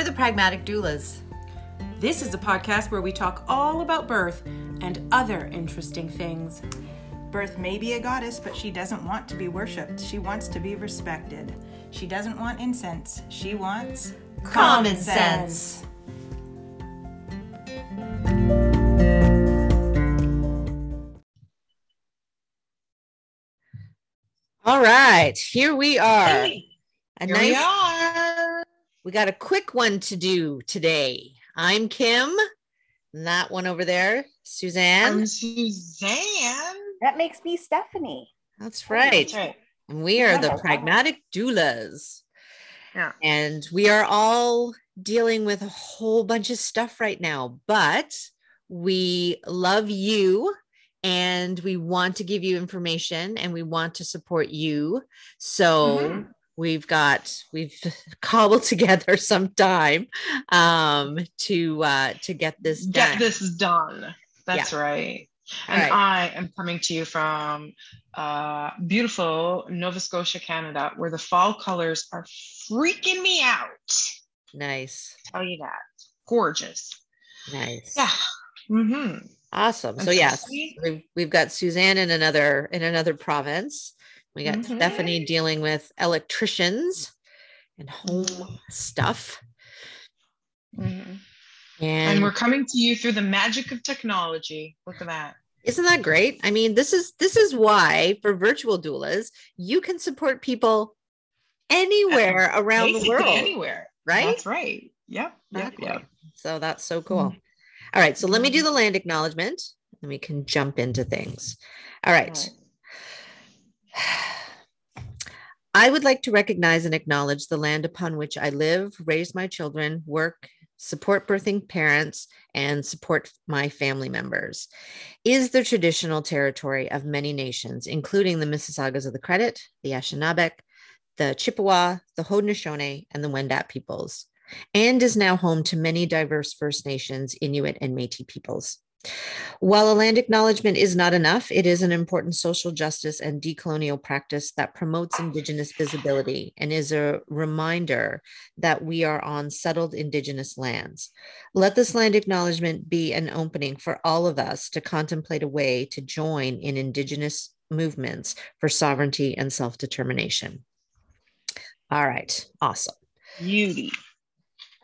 We're the Pragmatic Doulas. This is a podcast where we talk all about birth and other interesting things. Birth may be a goddess, but she doesn't want to be worshipped. She wants to be respected. She doesn't want incense. She wants Common sense. All right, here we are. Hey, A here nice- we are. We got a quick one to do today. I'm Kim. and that one over there, Suzanne. I'm Suzanne. That makes me Stephanie. That's right. That's right. And we are the pragmatic doulas. Yeah. And we are all dealing with a whole bunch of stuff right now, but we love you and we want to give you information and we want to support you. So Mhm. We've got we've cobbled together some time um to uh to get this done. Get this done. That's right. And right. I am coming to you from uh, beautiful Nova Scotia, Canada, where the fall colors are freaking me out. nice. Tell you that. Gorgeous. Nice. Yeah. Mm-hmm. Awesome. So yes, we've we've got Suzanne in another in another province. We got Mhm. Stephanie dealing with electricians and home Mm-hmm. stuff. Mhm. And, And we're coming to you through the magic of technology. Look at that. isn't that great? I mean, this is this is why for virtual doulas, you can support people anywhere around the world. Anywhere. right? That's right. Yep. Yep. Exactly. Yep. So that's so cool. All right. So let me Mm-hmm. do the land acknowledgement and we can jump into things. All right. Right. I would like to recognize and acknowledge the land upon which I live, raise my children, work, support birthing parents, and support my family members. Is the traditional territory of many nations, including the Mississaugas of the Credit, the Anishinaabe, the Chippewa, the Haudenosaunee, and the Wendat peoples, and is now home to many diverse First Nations, Inuit, and Métis peoples. While a land acknowledgement is not enough, it is an important social justice and decolonial practice that promotes Indigenous visibility and is a reminder that we are on settled Indigenous lands. Let this land acknowledgement be an opening for all of us to contemplate a way to join in Indigenous movements for sovereignty and self determination. All right, awesome. Beauty.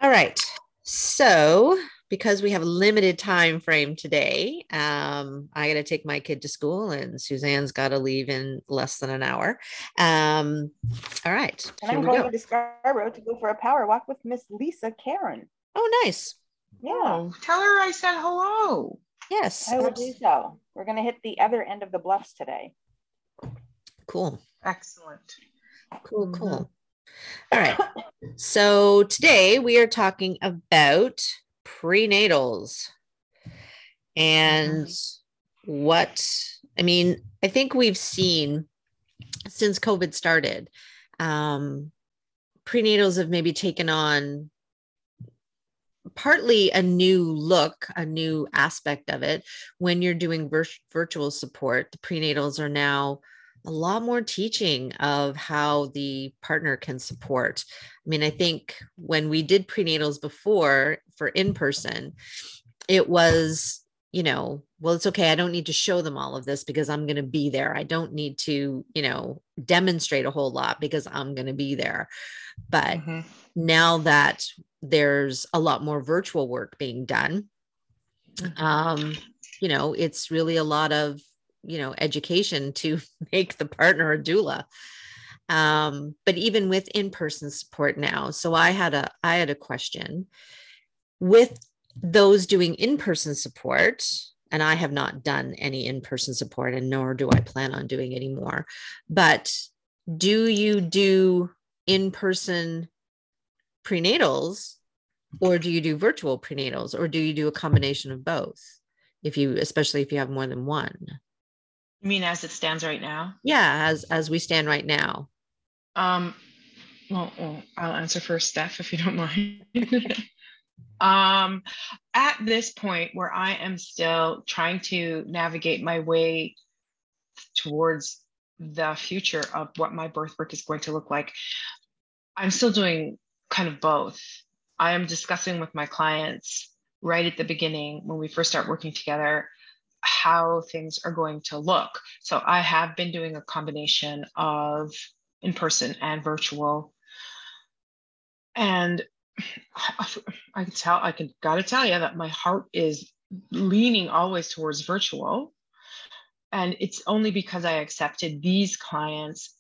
All right. So, because we have a limited time frame today, um, I got to take my kid to school, and Suzanne's got to leave in less than an hour. Um, all right. And I'm going go. to Scarborough to go for a power walk with Miss Lisa Karen. Oh, nice. Yeah, Oh, tell her I said hello. Yes. I will do so. We're going to hit the other end of the bluffs today. Cool. Excellent. Cool. Mhm. Cool. All right. So today we are talking about prenatals and what I mean, I think we've seen since COVID started, um, prenatals have maybe taken on partly a new look, a new aspect of it. When you're doing vir- virtual support, the prenatals are now a lot more teaching of how the partner can support. I mean, I think when we did prenatals before for in person, it was, you know, well, it's okay. I don't need to show them all of this because I'm going to be there. I don't need to, you know, demonstrate a whole lot because I'm going to be there. But Mhm. now that there's a lot more virtual work being done, um, you know, it's really a lot of, you know, education to make the partner a doula. Um, but even with in-person support now, so I had a I had a question with those doing in-person support, and I have not done any in-person support, and nor do I plan on doing any more. But do you do in-person prenatals or do you do virtual prenatals or do you do a combination of both if you especially if you have more than one You mean as it stands right now? yeah as as we stand right now Um, well, well, I'll answer first, Steph, if you don't mind. um, at this point where I am still trying to navigate my way towards the future of what my birth work is going to look like, I'm still doing kind of both. I am discussing with my clients right at the beginning when we first start working together how things are going to look. So I have been doing a combination of in person and virtual. And I, can tell, I can gotta tell you that my heart is leaning always towards virtual. And it's only because I accepted these clients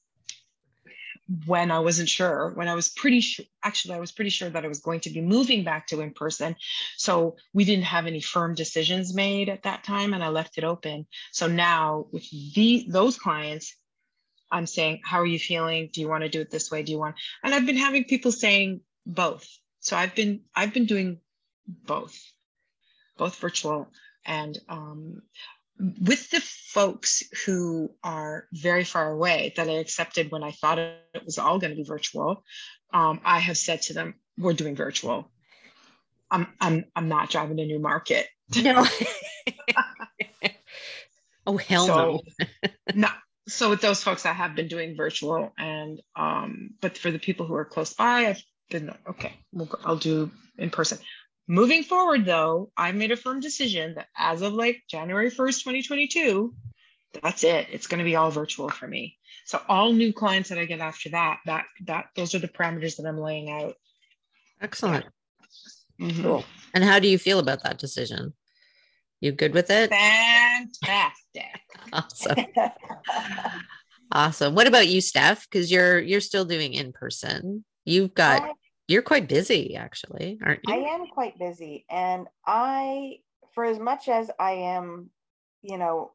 when I wasn't sure, when I was pretty sure, actually, I was pretty sure that I was going to be moving back to in person. So we didn't have any firm decisions made at that time and I left it open. So now with the, those clients, I'm saying, how are you feeling? Do you want to do it this way? Do you want, and I've been having people saying both. So I've been, I've been doing both, both virtual and um, with the folks who are very far away that I accepted when I thought it was all going to be virtual, um, I have said to them, "We're doing virtual. I'm I'm I'm not driving a Newmarket." No. oh hell so, no. no. So with those folks, I have been doing virtual, and um, but for the people who are close by, I've been okay. We'll go, I'll do in person. Moving forward, though, I made a firm decision that as of like January 1st, 2022, that's it. It's going to be all virtual for me. So all new clients that I get after that, that that those are the parameters that I'm laying out. Excellent. Mhm. Cool. And how do you feel about that decision? You good with it? Fantastic. Awesome. Awesome. What about you, Steph? Because you're you're still doing in person. You've got I- you're quite busy actually, aren't you? I am quite busy, and I, for as much as I am, you know,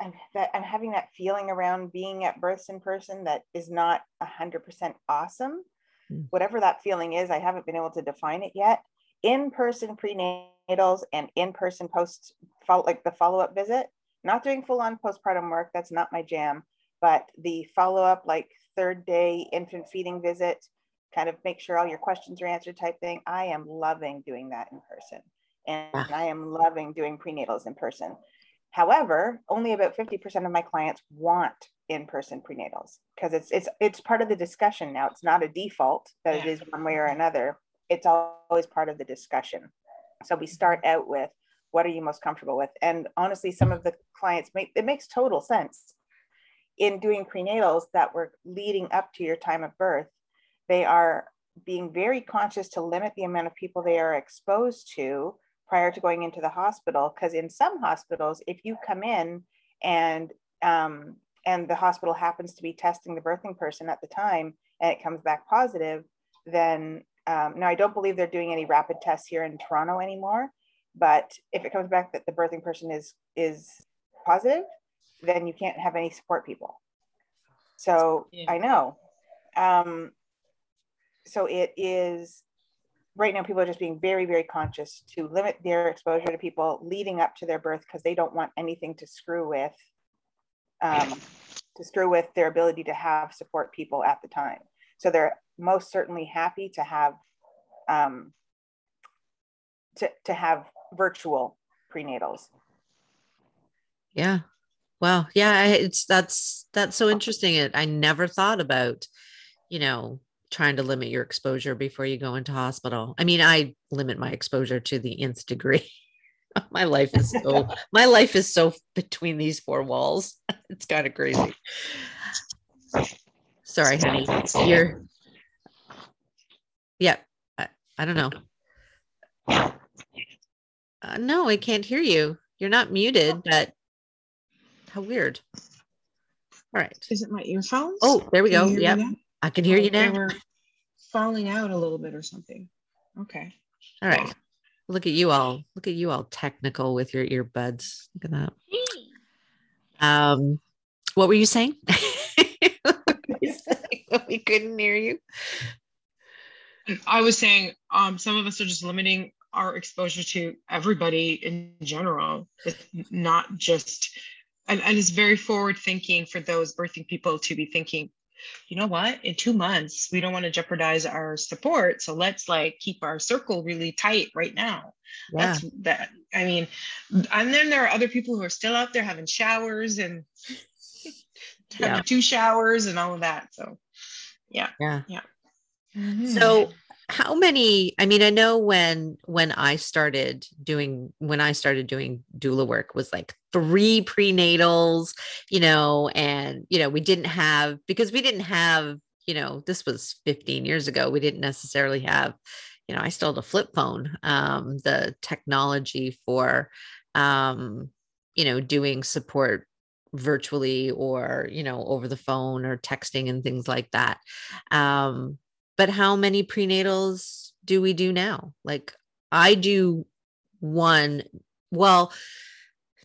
I'm that I'm having that feeling around being at births in person that is not a hundred percent awesome. Mm. Whatever that feeling is, I haven't been able to define it yet. In-person prenatals and in-person post follow like the follow-up visit. Not doing full-on postpartum work. That's not my jam. But the follow-up, like third day infant feeding visit, kind of make sure all your questions are answered type thing. I am loving doing that in person. And Yeah. I am loving doing prenatals in person. However, only about 50% of my clients want in-person prenatals because it's it's it's part of the discussion now. It's not a default that it Yeah. is one way or another. It's always part of the discussion. So we start out with what are you most comfortable with? And honestly, some of the clients make it makes total sense in doing prenatals that were leading up to your time of birth. They are being very conscious to limit the amount of people they are exposed to prior to going into the hospital. Because in some hospitals, if you come in and um, and the hospital happens to be testing the birthing person at the time and it comes back positive, then um, now I don't believe they're doing any rapid tests here in Toronto anymore. But if it comes back that the birthing person is is positive, then you can't have any support people. So Yeah. I know. Um, so it is right now people are just being very very conscious to limit their exposure to people leading up to their birth because they don't want anything to screw with um, to screw with their ability to have support people at the time so they're most certainly happy to have um, to, to have virtual prenatals Yeah. Wow. Yeah, it's that's that's so interesting. It I never thought about, you know, trying to limit your exposure before you go into hospital. I mean, I limit my exposure to the nth degree. my life is so my life is so between these four walls. It's kind of crazy. Sorry, honey. You're Yeah. I, I don't know. Uh, no, I can't hear you. You're not muted, but how weird. All right. Is it my earphones? Oh, there we go. Yep. I can hear you They now. were falling out a little bit or something. Okay. All right. Look at you all. Look at you all technical with your earbuds. Look at that. Um, what were you saying? What were you saying? we couldn't hear you. I was saying um, some of us are just limiting our exposure to everybody in general. It's not just, and, and it's very forward thinking for those birthing people to be thinking, you know what, in two months, we don't want to jeopardize our support. So let's like keep our circle really tight right now. Yeah. That's that. I mean, and then there are other people who are still out there having showers and Yeah. two showers and all of that. So, yeah. Yeah. Mhm. So how many i mean i know when when i started doing when i started doing doula work was like three prenatals you know and you know we didn't have because we didn't have you know this was 15 years ago we didn't necessarily have you know i still had a flip phone um the technology for um you know doing support virtually or you know over the phone or texting and things like that. Um but how many prenatals do we do now? Like I do one, well,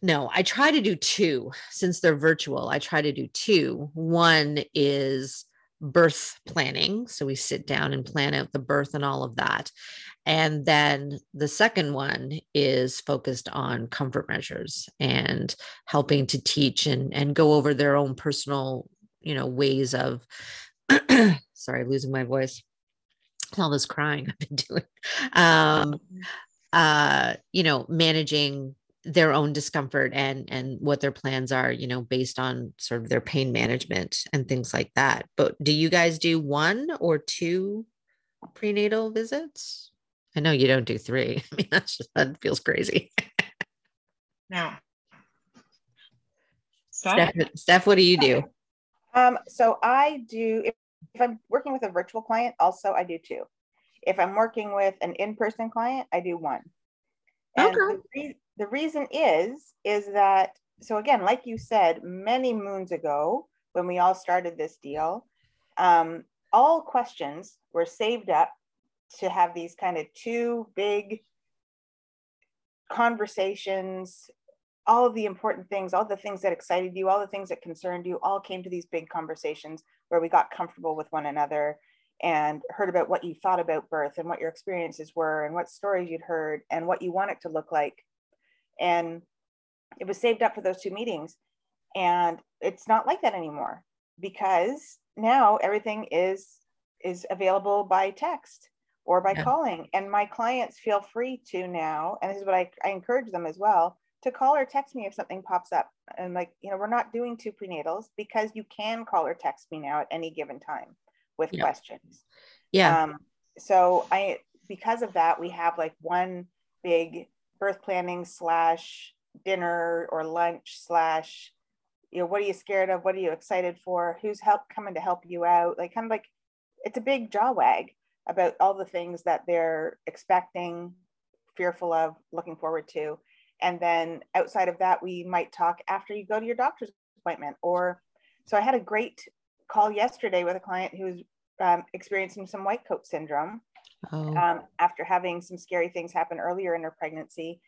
no, I try to do two since they're virtual. I try to do two. One is birth planning. So we sit down and plan out the birth and all of that. And then the second one is focused on comfort measures and helping to teach and, and go over their own personal, you know, ways of sorry, losing my voice. All this crying I've been doing. Um, uh, you know, managing their own discomfort and and what their plans are, you know, based on sort of their pain management and things like that. But do you guys do one or two prenatal visits? I know you don't do three. I mean, that's just that feels crazy. no. Steph, Steph, what do you do? Um, so I do if I'm working with a virtual client, also I do two. If I'm working with an in-person client, I do one. And okay. the, re- the reason is, is that, so again, like you said, many moons ago, when we all started this deal, um, all questions were saved up to have these kind of two big conversations all of the important things, all the things that excited you, all the things that concerned you, all came to these big conversations where we got comfortable with one another and heard about what you thought about birth and what your experiences were and what stories you'd heard and what you want it to look like. And it was saved up for those two meetings. And it's not like that anymore because now everything is is available by text or by yeah. calling. And my clients feel free to now, and this is what I, I encourage them as well to call or text me if something pops up. And like, you know, we're not doing two prenatals because you can call or text me now at any given time with yeah. questions. Yeah. Um, so I, because of that, we have like one big birth planning slash dinner or lunch slash, you know, what are you scared of? What are you excited for? Who's help coming to help you out? Like kind of like, it's a big jaw wag about all the things that they're expecting, fearful of, looking forward to and then outside of that we might talk after you go to your doctor's appointment or so i had a great call yesterday with a client who's um, experiencing some white coat syndrome oh. um, after having some scary things happen earlier in her pregnancy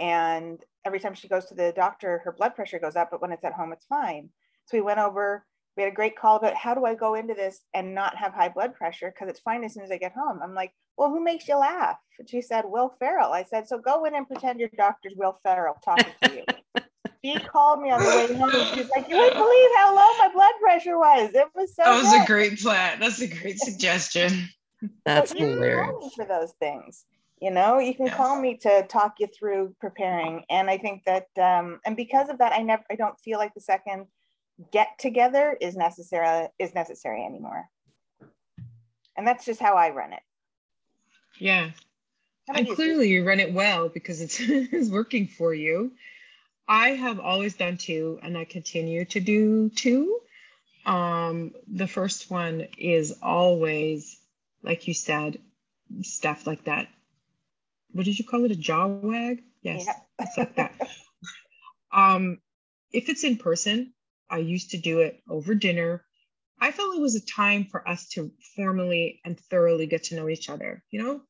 and every time she goes to the doctor her blood pressure goes up but when it's at home it's fine so we went over we had a great call about how do I go into this and not have high blood pressure because it's fine as soon as I get home. I'm like, well, who makes you laugh? And she said, Will Ferrell. I said, so go in and pretend your doctor's Will Ferrell talking to you. she called me on the way home. She's like, you wouldn't believe how low my blood pressure was. It was so. That was good. a great plan. That's a great suggestion. That's so hilarious. For those things, you know, you can call me to talk you through preparing, and I think that, um, and because of that, I never, I don't feel like the second get together is necessary is necessary anymore. And that's just how I run it. Yeah. And clearly you run it well because it's, it's working for you. I have always done two and I continue to do two. Um, the first one is always, like you said, stuff like that. What did you call it? A jaw wag? Yes, yeah. it's like that. um, if it's in person, I used to do it over dinner. I felt it was a time for us to formally and thoroughly get to know each other. You know,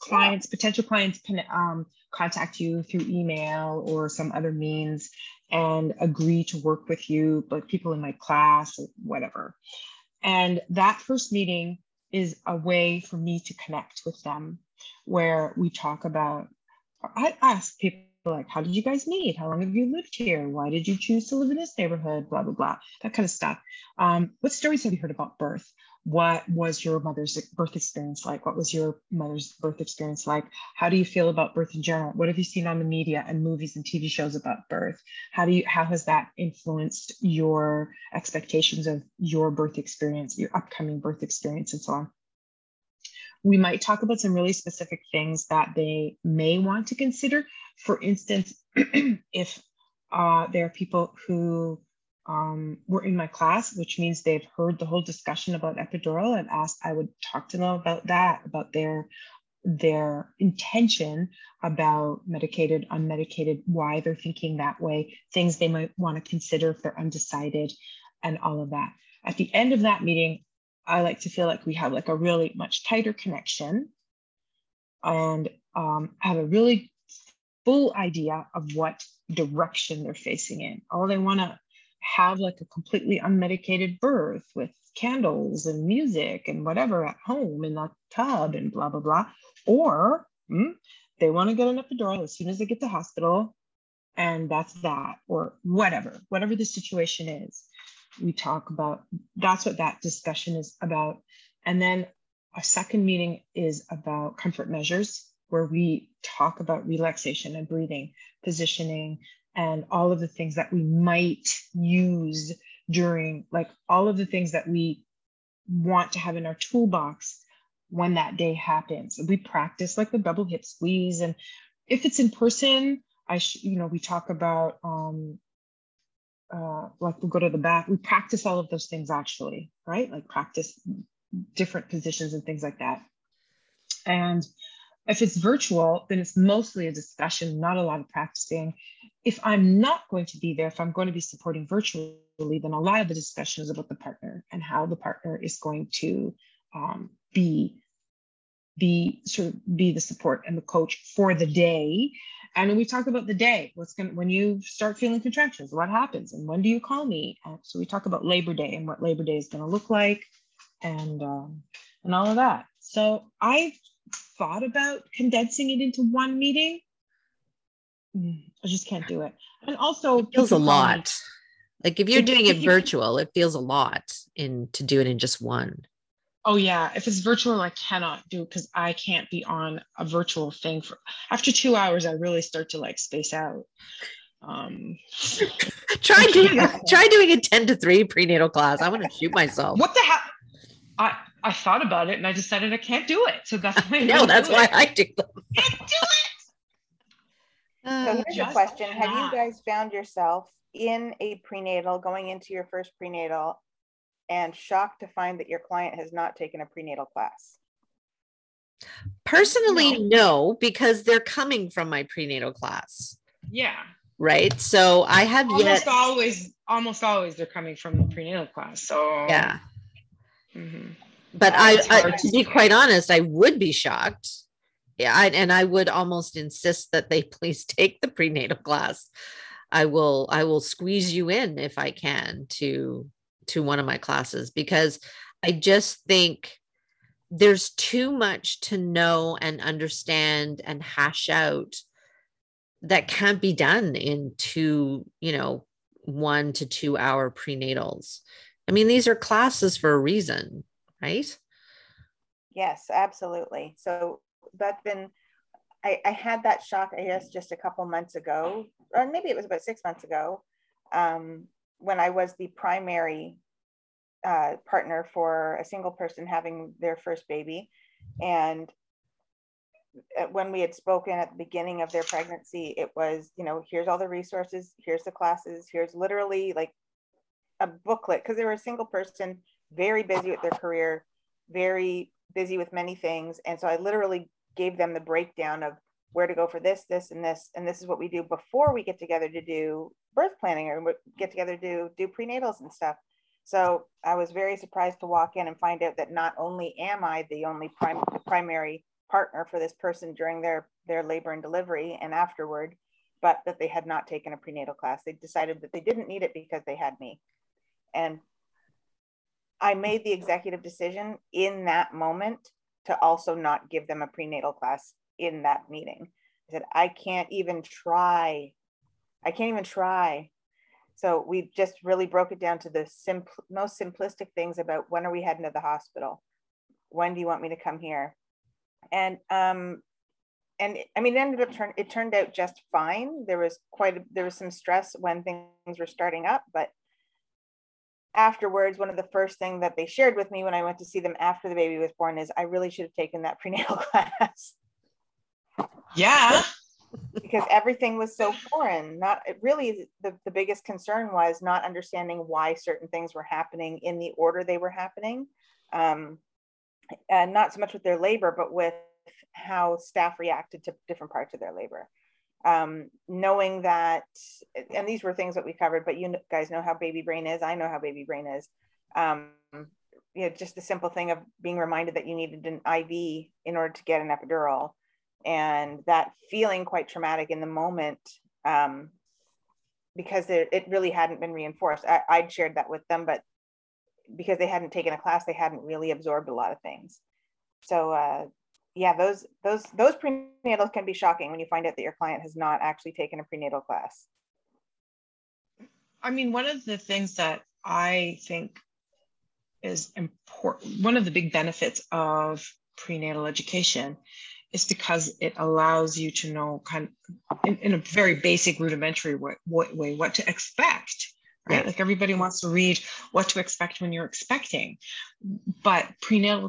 clients, potential clients can um, contact you through email or some other means and agree to work with you, like people in my class or whatever. And that first meeting is a way for me to connect with them where we talk about, I ask people like how did you guys meet? How long have you lived here? Why did you choose to live in this neighborhood? Blah blah blah that kind of stuff. Um, what stories have you heard about birth what was your mother's birth experience like? What was your mother's birth experience like? How do you feel about birth in general? What have you seen on the media and movies and tv shows about birth? How do you how has that influenced your expectations of your birth experience your upcoming birth experience and so on? We might talk about some really specific things that they may want to consider. For instance, if uh, there are people who um, were in my class, which means they've heard the whole discussion about epidural and asked I would talk to them about that, about their their intention about medicated, unmedicated, why they're thinking that way, things they might want to consider if they're undecided, and all of that. At the end of that meeting, I like to feel like we have like a really much tighter connection and um, have a really full idea of what direction they're facing in. All they want to have like a completely unmedicated birth with candles and music and whatever at home in the tub and blah, blah, blah. Or hmm, they want to get an epidural as soon as they get to hospital and that's that or whatever, whatever the situation is we talk about that's what that discussion is about and then a second meeting is about comfort measures where we talk about relaxation and breathing positioning and all of the things that we might use during like all of the things that we want to have in our toolbox when that day happens we practice like the double hip squeeze and if it's in person i sh- you know we talk about um, uh, like we go to the back, we practice all of those things actually, right? Like practice different positions and things like that. And if it's virtual, then it's mostly a discussion, not a lot of practicing. If I'm not going to be there, if I'm going to be supporting virtually, then a lot of the discussion is about the partner and how the partner is going to um, be be sort of be the support and the coach for the day. And we talk about the day what's going when you start feeling contractions what happens and when do you call me? And so we talk about labor day and what labor day is going to look like and um, and all of that. So I've thought about condensing it into one meeting. Mm, i just can't do it and also it feels a lot like if you're doing it virtual it feels a lot in to do it in just one Oh yeah, if it's virtual, I cannot do because I can't be on a virtual thing for after two hours. I really start to like space out. Um, try doing try doing a ten to three prenatal class. I want to shoot myself. What the hell? I I thought about it and I decided I can't do it. So that's why. no, that's why it. I do them. Can't do it. So here's a question: Have you guys found yourself in a prenatal, going into your first prenatal, and shocked to find that your client has not taken a prenatal class? Personally, no, no because they're coming from my prenatal class. Yeah. Right. So I have almost yet always, almost always they're coming from the prenatal class. So yeah. Mm-hmm. But I, I, to be quite honest, I would be shocked. I, and I would almost insist that they please take the prenatal class. I will, I will squeeze you in if I can to to one of my classes because I just think there's too much to know and understand and hash out that can't be done in two, you know, one to two hour prenatals. I mean, these are classes for a reason, right? Yes, absolutely. So that's been, I, I had that shock, I guess, just a couple months ago, or maybe it was about six months ago, um, when I was the primary uh, partner for a single person having their first baby. And uh, when we had spoken at the beginning of their pregnancy, it was, you know, here's all the resources, here's the classes, here's literally like a booklet, because they were a single person, very busy with their career, very busy with many things. And so I literally gave them the breakdown of where to go for this, this, and this, and this is what we do before we get together to do birth planning or get together to do prenatals and stuff. So I was very surprised to walk in and find out that not only am I the only prim- primary partner for this person during their, their labor and delivery and afterward, but that they had not taken a prenatal class. They decided that they didn't need it because they had me. And I made the executive decision in that moment to also not give them a prenatal class in that meeting. I said, I can't even try. I can't even try. So we just really broke it down to the most simplistic things about when are we heading to the hospital? When do you want me to come here? And um, and I mean, it ended up turn it turned out just fine. There was quite a, there was some stress when things were starting up, but afterwards, one of the first things that they shared with me when I went to see them after the baby was born is I really should have taken that prenatal class Yeah. because everything was so foreign. Not really the, the biggest concern was not understanding why certain things were happening in the order they were happening. Um, and not so much with their labor, but with how staff reacted to different parts of their labor. Um, knowing that, and these were things that we covered, but you guys know how baby brain is. I know how baby brain is. Um, you know, just the simple thing of being reminded that you needed an IV in order to get an epidural, and that feeling quite traumatic in the moment um, because it, it really hadn't been reinforced. I, I'd shared that with them, but because they hadn't taken a class, they hadn't really absorbed a lot of things. So uh, yeah, those those those prenatals can be shocking when you find out that your client has not actually taken a prenatal class. I mean, one of the things that I think is important, one of the big benefits of prenatal education is because it allows you to know kind of in, in a very basic rudimentary way, way what to expect right? Like everybody wants to read what to expect when you're expecting. But prenatal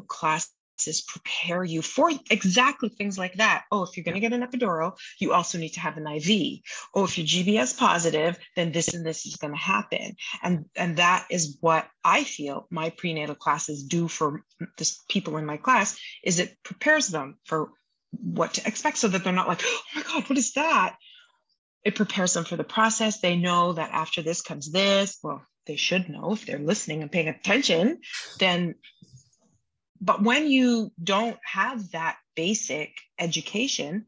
classes prepare you for exactly things like that. Oh, if you're going to get an epidural, you also need to have an IV. Oh, if you're GBS positive, then this and this is going to happen. And and that is what I feel my prenatal classes do for the people in my class is it prepares them for what to expect so that they're not like, oh my God, what is that? it prepares them for the process. They know that after this comes this. Well, they should know if they're listening and paying attention. Then, but when you don't have that basic education,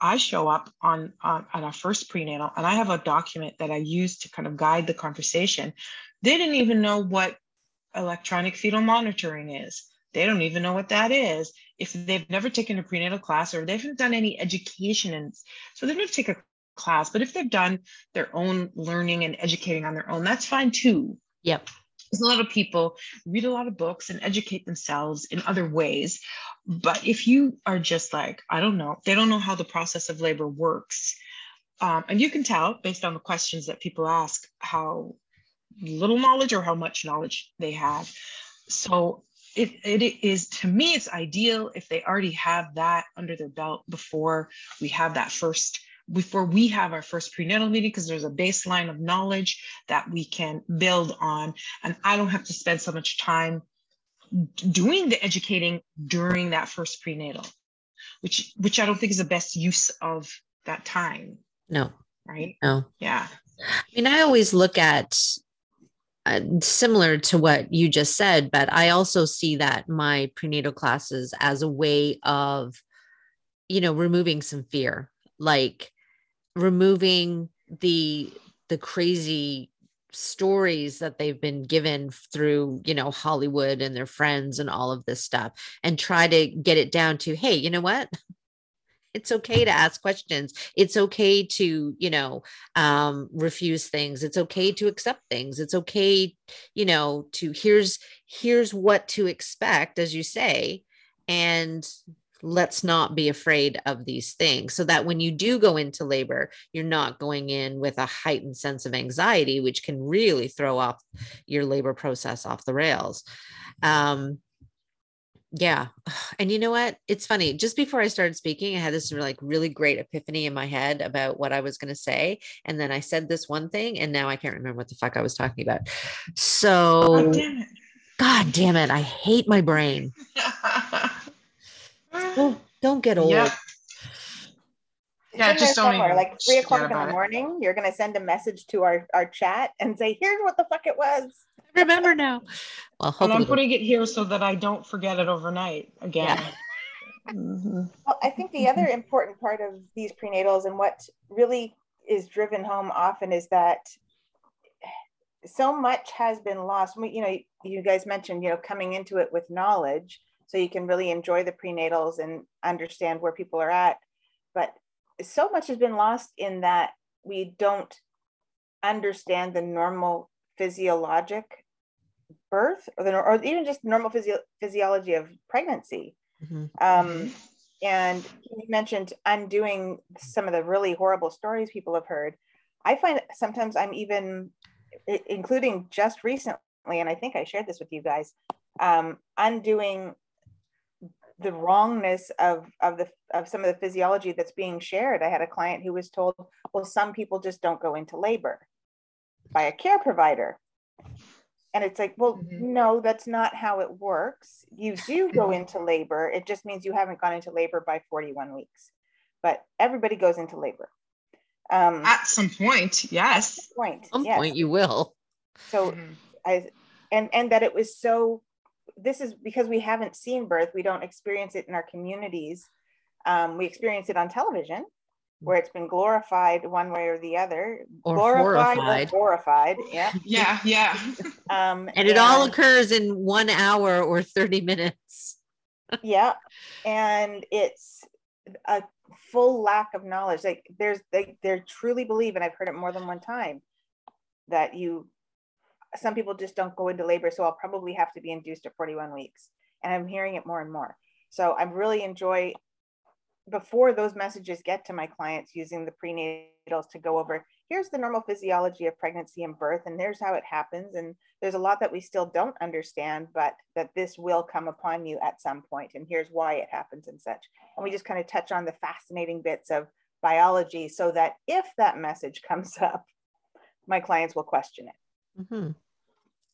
I show up on, on, on our first prenatal and I have a document that I use to kind of guide the conversation. They didn't even know what electronic fetal monitoring is. They don't even know what that is. If they've never taken a prenatal class or they haven't done any education, and so they've never taken a class. But if they've done their own learning and educating on their own, that's fine too. Yep. There's a lot of people read a lot of books and educate themselves in other ways. But if you are just like, I don't know, they don't know how the process of labor works. Um, and you can tell based on the questions that people ask how little knowledge or how much knowledge they have. So it, it is to me it's ideal if they already have that under their belt before we have that first before we have our first prenatal meeting because there's a baseline of knowledge that we can build on. And I don't have to spend so much time doing the educating during that first prenatal, which which I don't think is the best use of that time. No. Right? No. Yeah. I mean, I always look at uh, similar to what you just said, but I also see that my prenatal classes as a way of, you know, removing some fear. Like removing the the crazy stories that they've been given through you know hollywood and their friends and all of this stuff and try to get it down to hey you know what? It's okay to ask questions. It's okay to you know um, refuse things. It's okay to accept things. It's okay you know to here's here's what to expect as you say. And let's not be afraid of these things so that when you do go into labor, you're not going in with a heightened sense of anxiety, which can really throw off your labor process off the rails. Um, yeah. And you know what? It's funny. Just before I started speaking, I had this like really great epiphany in my head about what I was going to say. And then I said this one thing, and now I can't remember what the fuck I was talking about. So, God damn it. God damn it. I hate my brain. don't, don't get old. Yeah. Yeah, just don't even like three o'clock in the morning. It. You're gonna send a message to our our chat and say, "Here's what the fuck it was." I Remember now. Well, and I'm putting it here so that I don't forget it overnight again. Yeah. mm-hmm. Well, I think the other important part of these prenatals and what really is driven home often is that so much has been lost. We, you know, you guys mentioned, you know, coming into it with knowledge so you can really enjoy the prenatals and understand where people are at. But so much has been lost in that we don't understand the normal physiologic birth or, the, or even just normal physio- physiology of pregnancy. Mm-hmm. Um, and you mentioned undoing some of the really horrible stories people have heard. I find sometimes I'm even, including just recently, and I think I shared this with you guys, um, undoing the wrongness of of the of some of the physiology that's being shared. I had a client who was told, "Well, some people just don't go into labor by a care provider." And it's like, well, Mhm. no, that's not how it works. You do go into labor. It just means you haven't gone into labor by 41 weeks. But everybody goes into labor. Um, At some point, yes. point. At some yes. point, you will. So Mhm. I and and that it was so this is because we haven't seen birth we don't experience it in our communities um, we experience it on television where it's been glorified one way or the other Or glorified horrified. or horrified yeah Yeah, yeah. um, And it all occurs in one hour or 30 minutes. yeah and it's a full lack of knowledge like there's they they truly believe and i've heard it more than one time that you some people just don't go into labor so i'll probably have to be induced at 41 weeks and i'm hearing it more and more. So i really enjoy before those messages get to my clients using the prenatals to go over here's the normal physiology of pregnancy and birth and there's how it happens and there's a lot that we still don't understand but that this will come upon you at some point and here's why it happens and such. And we just kind of touch on the fascinating bits of biology so that if that message comes up my clients will question it. Mhm.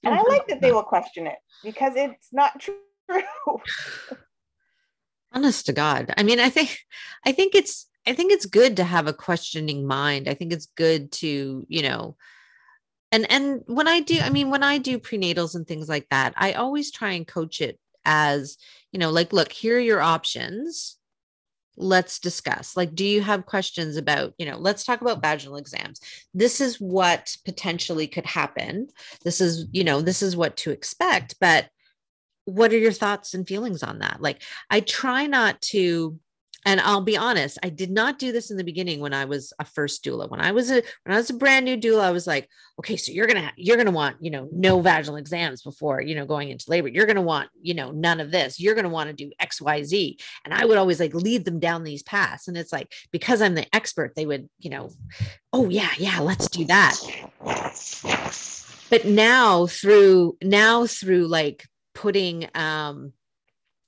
And i like that they will question it because it's not true. Honest to god. I mean i think i think it's i think it's good to have a questioning mind. I think it's good to you know and and when i do i mean when i do prenatals and things like that i always try and coach it as you know like look here are your options let's discuss like do you have questions about you know let's talk about vaginal exams. This is what potentially could happen. This is you know this is what to expect but what are your thoughts and feelings on that? Like i try not to and I'll be honest, I did not do this in the beginning when I was a first doula. When I was a when I was a brand new doula, I was like, okay, so you're gonna you're gonna want you know no vaginal exams before you know going into labor. You're gonna want you know none of this. You're gonna want to do X Y Z. And I would always like lead them down these paths. And it's like because I'm the expert, they would you know, oh yeah yeah let's do that. But now through now through like putting um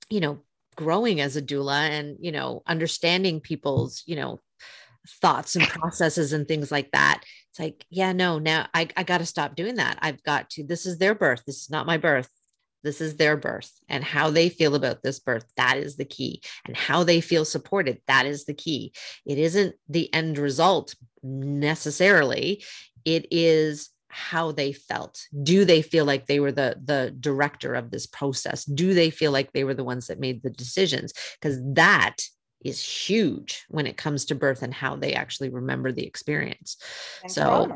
you know growing as a doula and you know understanding people's you know thoughts and processes and things like that. It's like yeah no now i, I got to stop doing that. I've got to this is their birth. This is not my birth. This is their birth. And how they feel about this birth that is the key. And how they feel supported that is the key. It isn't the end result necessarily. It is how they felt do they feel like they were the the director of this process do they feel like they were the ones that made the decisions because that is huge when it comes to birth and how they actually remember the experience And so trauma.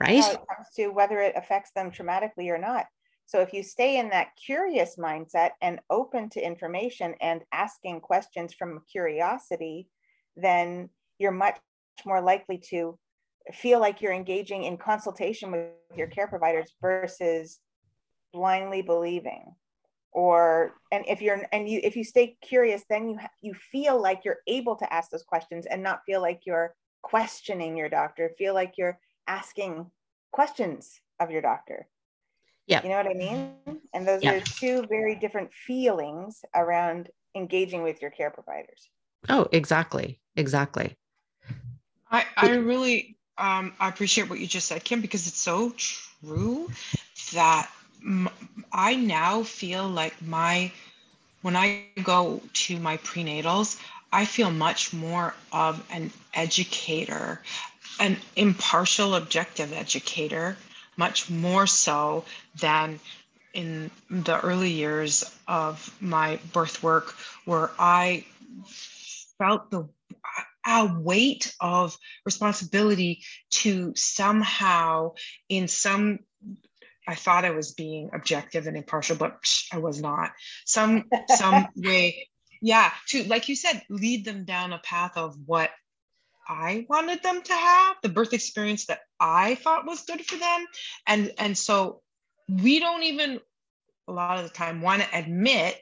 right uh, how it comes to whether it affects them traumatically or not. So if you stay in that curious mindset and open to information and asking questions from curiosity, then you're much more likely to feel like you're engaging in consultation with your care providers versus blindly believing. Or and if you're and you if you stay curious then you you feel like you're able to ask those questions and not feel like you're questioning your doctor. Feel like you're asking questions of your doctor. Yeah. you know what i mean? And those Yeah. are two very different feelings around engaging with your care providers. Oh exactly. Exactly. I, I really um, I appreciate what you just said, Kim, because it's so true that I now feel like my when I go to my prenatals, I feel much more of an educator, an impartial, objective educator, much more so than in the early years of my birth work, where I felt the a weight of responsibility to somehow in some i thought i was being objective and impartial but psh, i was not. Some some way yeah to like you said lead them down a path of what i wanted them to have the birth experience that i thought was good for them. And and so we don't even a lot of the time want to admit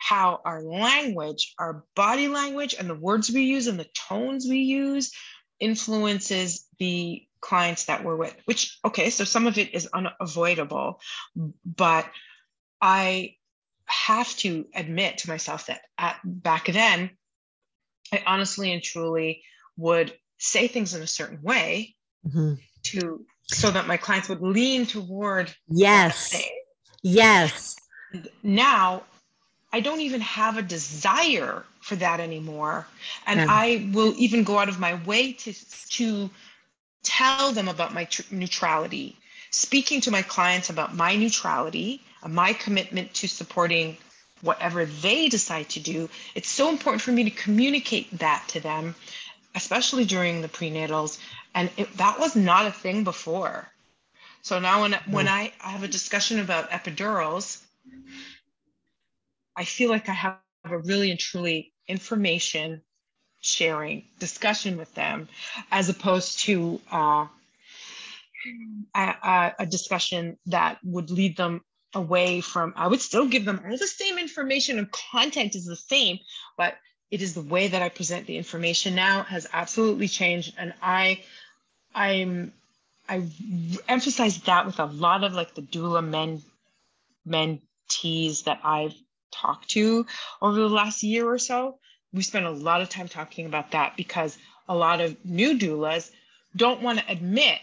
how our language, our body language, and the words we use and the tones we use influences the clients that we're with, which, okay, so some of it is unavoidable, but I have to admit to myself that at back then, I honestly and truly would say things in a certain way Mhm. to so that my clients would lean toward Yes. Yes. now I don't even have a desire for that anymore. And Yeah. I will even go out of my way to, to tell them about my tr- neutrality, speaking to my clients about my neutrality, my commitment to supporting whatever they decide to do. It's so important for me to communicate that to them, especially during the prenatals. And it, that was not a thing before. So now when, when mm. I, I have a discussion about epidurals, I feel like I have a really and truly information sharing discussion with them as opposed to uh, a, a- discussion that would lead them away from i would still give them all the same information and content is the same but it is the way that i present the information now has absolutely changed. And i i'm i emphasize that with a lot of like the doula men mentees that i've talked to over the last year or so we spent a lot of time talking about that because a lot of new doulas don't want to admit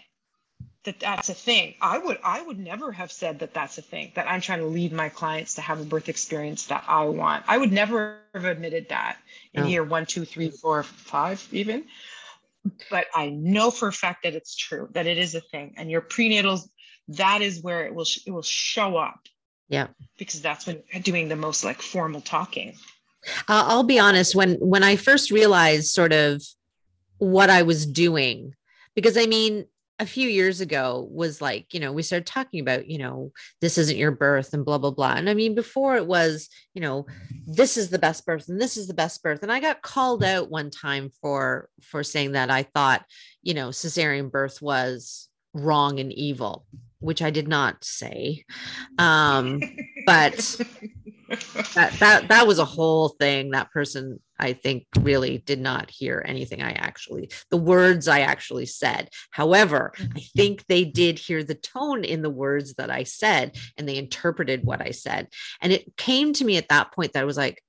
that that's a thing. I would I would never have said that that's a thing that I'm trying to lead my clients to have a birth experience that I want. I would never have admitted that in No. year one, two, three, four, five, even. But I know for a fact that it's true that it is a thing, and your prenatals that is where it will it will show up Yeah. because that's when you're doing the most like formal talking. I'll I'll be honest. When when I first realized sort of what I was doing, because I mean, a few years ago was like, you know, we started talking about, you know, this isn't your birth and blah blah blah. And I mean, before it was, you know, this is the best birth and this is the best birth. And I got called out one time for for saying that I thought, you know, cesarean birth was wrong and evil, which I did not say. Um, but that that that was a whole thing that person i think really did not hear anything i actually the words i actually said. However i think they did hear the tone in the words that i said and they interpreted what i said. And it came to me at that point that i was like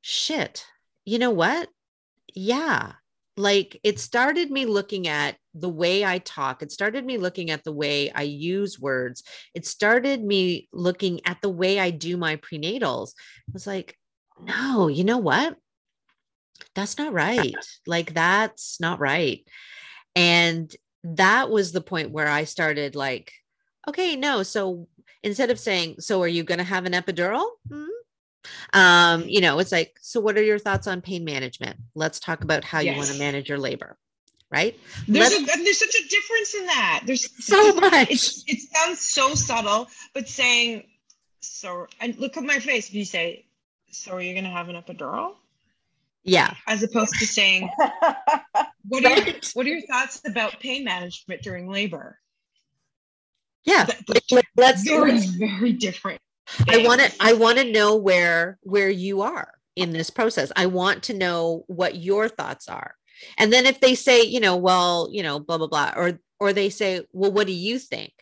shit you know what? Yeah like it started me looking at the way I talk. It started me looking at the way I use words. It started me looking at the way I do my prenatals. I was like, no, you know what? That's not right. Like, that's not right. And that was the point where I started like, okay, no. So instead of saying, so are you going to have an epidural? Hmm? Um, you know, it's like, so what are your thoughts on pain management? Let's talk about how you want to manage your labor. Right. There's, a, and there's such a difference in that. There's so much. It's, it sounds so subtle, but saying, so, and look at my face. If you say, so are you going to have an epidural? Yeah. As opposed to saying, what are, your, what are your thoughts about pain management during labor? Yeah. That- Like, let- let's Very, let's- very different. I want to. I want to know where where you are in this process. I want to know what your thoughts are. And then if they say, you know, well, you know, blah blah blah or or they say, "Well, what do you think?"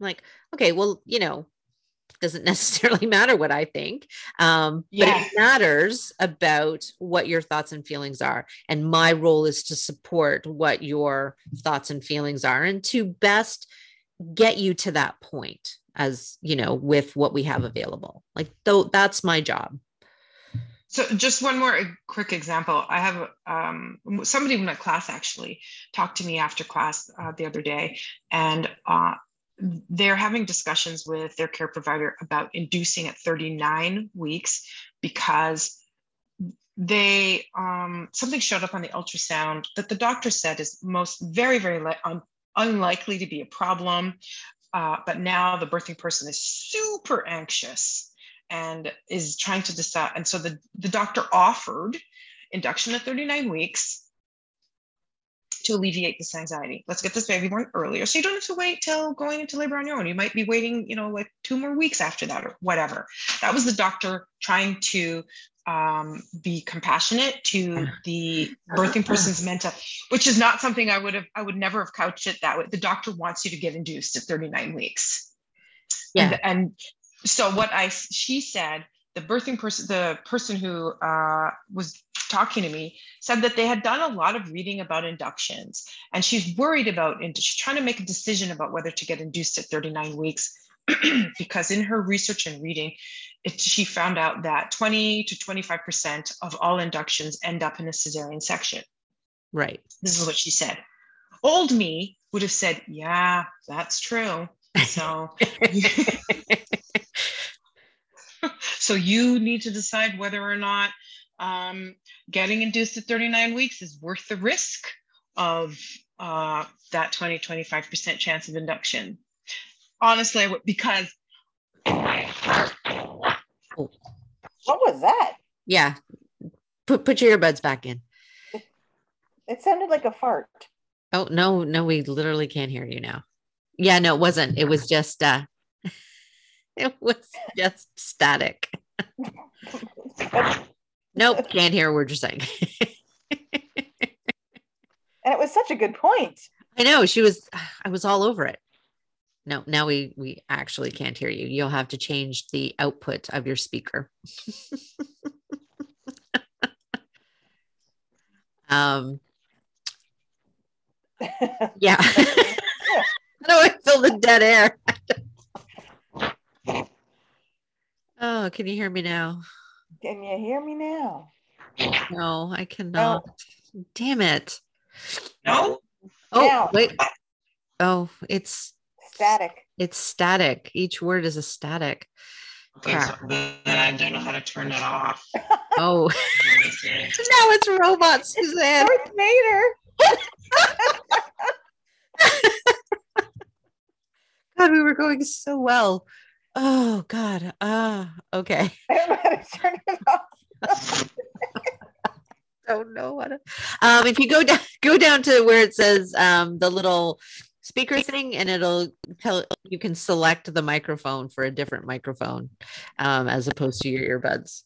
I'm like, "Okay, well, you know, doesn't necessarily matter what I think. Um, but it matters about what your thoughts and feelings are. And my role is to support what your thoughts and feelings are and to best get you to that point as you know with what we have available. Like though that's my job. So just one more quick example. I have um, somebody in my class actually talked to me after class uh, the other day, and uh, they're having discussions with their care provider about inducing at 39 weeks because they um, something showed up on the ultrasound that the doctor said is most very very li- un- unlikely to be a problem, uh, but now the birthing person is super anxious and is trying to decide. And so the, the doctor offered induction at 39 weeks to alleviate this anxiety. Let's get this baby born earlier. So you don't have to wait till going into labor on your own. You might be waiting, you know, like two more weeks after that or whatever. That was the doctor trying to um, be compassionate to the birthing person's mental, which is not something I would have, I would never have couched it that way. The doctor wants you to get induced at 39 weeks. Yeah. And, and so what I, she said, the birthing person, the person who uh, was talking to me said that they had done a lot of reading about inductions and she's worried about, and she's trying to make a decision about whether to get induced at 39 weeks because in her research and reading, it, she found out that 20 to 25% of all inductions end up in a cesarean section. Right. This is what she said. Old me would have said, Yeah, that's true. So, so you need to decide whether or not um, getting induced at 39 weeks is worth the risk of uh, that 20, 25% chance of induction. Honestly, because What was that? Yeah. Put put your earbuds back in. It sounded like a fart. Oh no, no, we literally can't hear you now. Yeah, no, it wasn't. It was just uh it was just static. Nope, can't hear a word you're saying. And it was such a good point. I know she was I was all over it. No, now we we actually can't hear you. You'll have to change the output of your speaker. um yeah. How do I fill the dead air? oh, can you hear me now? Can you hear me now? No, I cannot. Damn it. no, Oh, Now. wait. Oh, it's Static. it's static. Each word is a static. okay, so then I don't know how to turn it off. Oh, Let me see. now it's robot Suzanne. Darth Vader. God, we were going so well. Oh God. Ah, okay. I don't know how to turn it off. Don't know what. To, um, if you go down, go down to where it says um the little speaker thing, and it'll tell you can select the microphone for a different microphone, um, as opposed to your earbuds.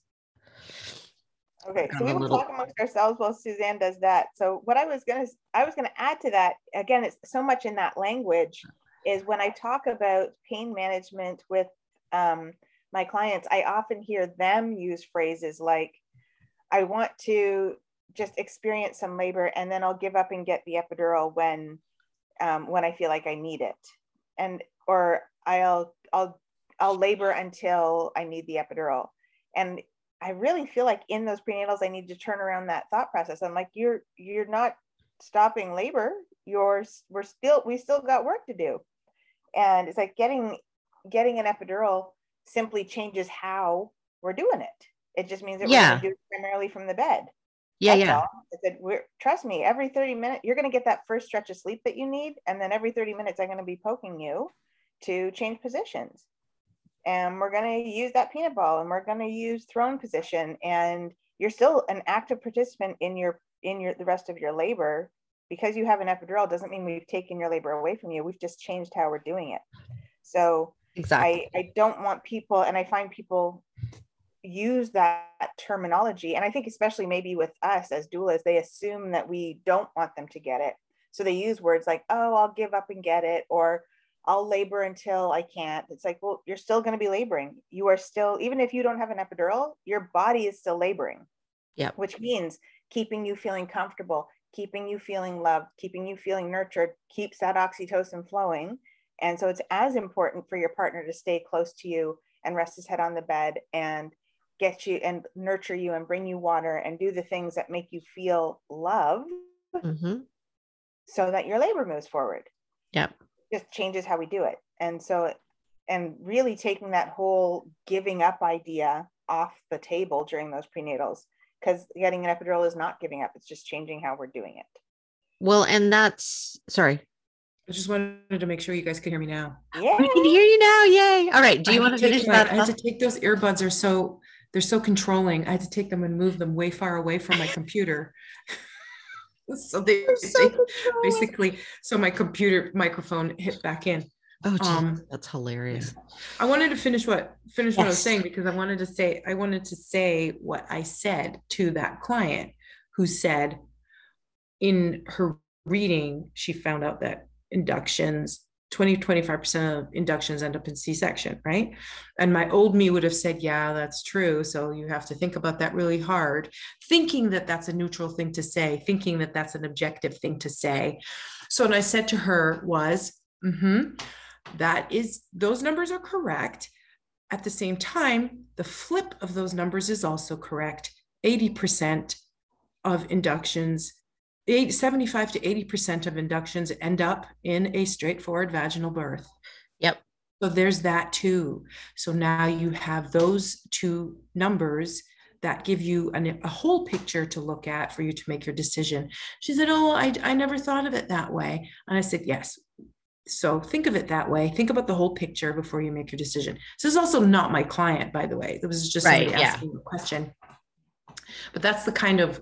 Okay, so we will little- talk amongst ourselves while Suzanne does that. So what I was gonna, I was gonna add to that, again, it's so much in that language, is when I talk about pain management with um, my clients, I often hear them use phrases like, I want to just experience some labor and then I'll give up and get the epidural when um, when I feel like I need it. And or I'll I'll I'll labor until I need the epidural. And I really feel like in those prenatals, I need to turn around that thought process. I'm like, you're you're not stopping labor. You're we're still we still got work to do. And it's like getting getting an epidural simply changes how we're doing it. It just means that we're Yeah. gonna do it primarily from the bed. Yeah, That's yeah, all. I said, we're, trust me, every 30 minutes, you're going to get that first stretch of sleep that you need. And then every 30 minutes, I'm going to be poking you to change positions. And we're going to use that peanut ball and we're going to use throne position. And you're still an active participant in your, in your, the rest of your labor. Because you have an epidural doesn't mean we've taken your labor away from you. We've just changed how we're doing it. So exactly. I, I don't want people, and I find people use that terminology. And I think, especially maybe with us as doulas, they assume that we don't want them to get it. So they use words like, oh, I'll give up and get it, or I'll labor until I can't. It's like, well, you're still going to be laboring. You are still, even if you don't have an epidural, your body is still laboring. Yep. Which means keeping you feeling comfortable, keeping you feeling loved, keeping you feeling nurtured, keeps that oxytocin flowing. And so it's as important for your partner to stay close to you and rest his head on the bed and get you and nurture you and bring you water and do the things that make you feel love hmm so that your labor moves forward. Yep. Just changes how we do it. And so, and really taking that whole giving up idea off the table during those prenatals, because getting an epidural is not giving up, it's just changing how we're doing it. Well, and that's sorry. I just wanted to make sure you guys could hear me now. Yeah. We can hear you now. Yay. All right. Do you I want to take finish my- that? I had to take those earbuds are so they're so controlling. I had to take them and move them way far away from my computer. so they, so they- basically so my computer microphone hit back in. Oh, geez, Um, that's hilarious. I wanted to finish what finish what I was saying because I wanted to say I wanted to say what I said to that client who said in her reading she found out that inductions 20 25% of inductions end up in C-section, right? And my old me would have said, "Yeah, that's true." So you have to think about that really hard, thinking that that's a neutral thing to say, thinking that that's an objective thing to say. So what I said to her was, "Mhm, that is those numbers are correct at the same time the flip of those numbers is also correct 80% of inductions eight, 75 to 80% of inductions end up in a straightforward vaginal birth Yep. so there's that too so now you have those two numbers that give you an, a whole picture to look at for you to make your decision she said oh I, I never thought of it that way and i said yes so think of it that way. Think about the whole picture before you make your decision. So This is also not my client, by the way. It was just Right, yeah. asking a question. But that's the kind of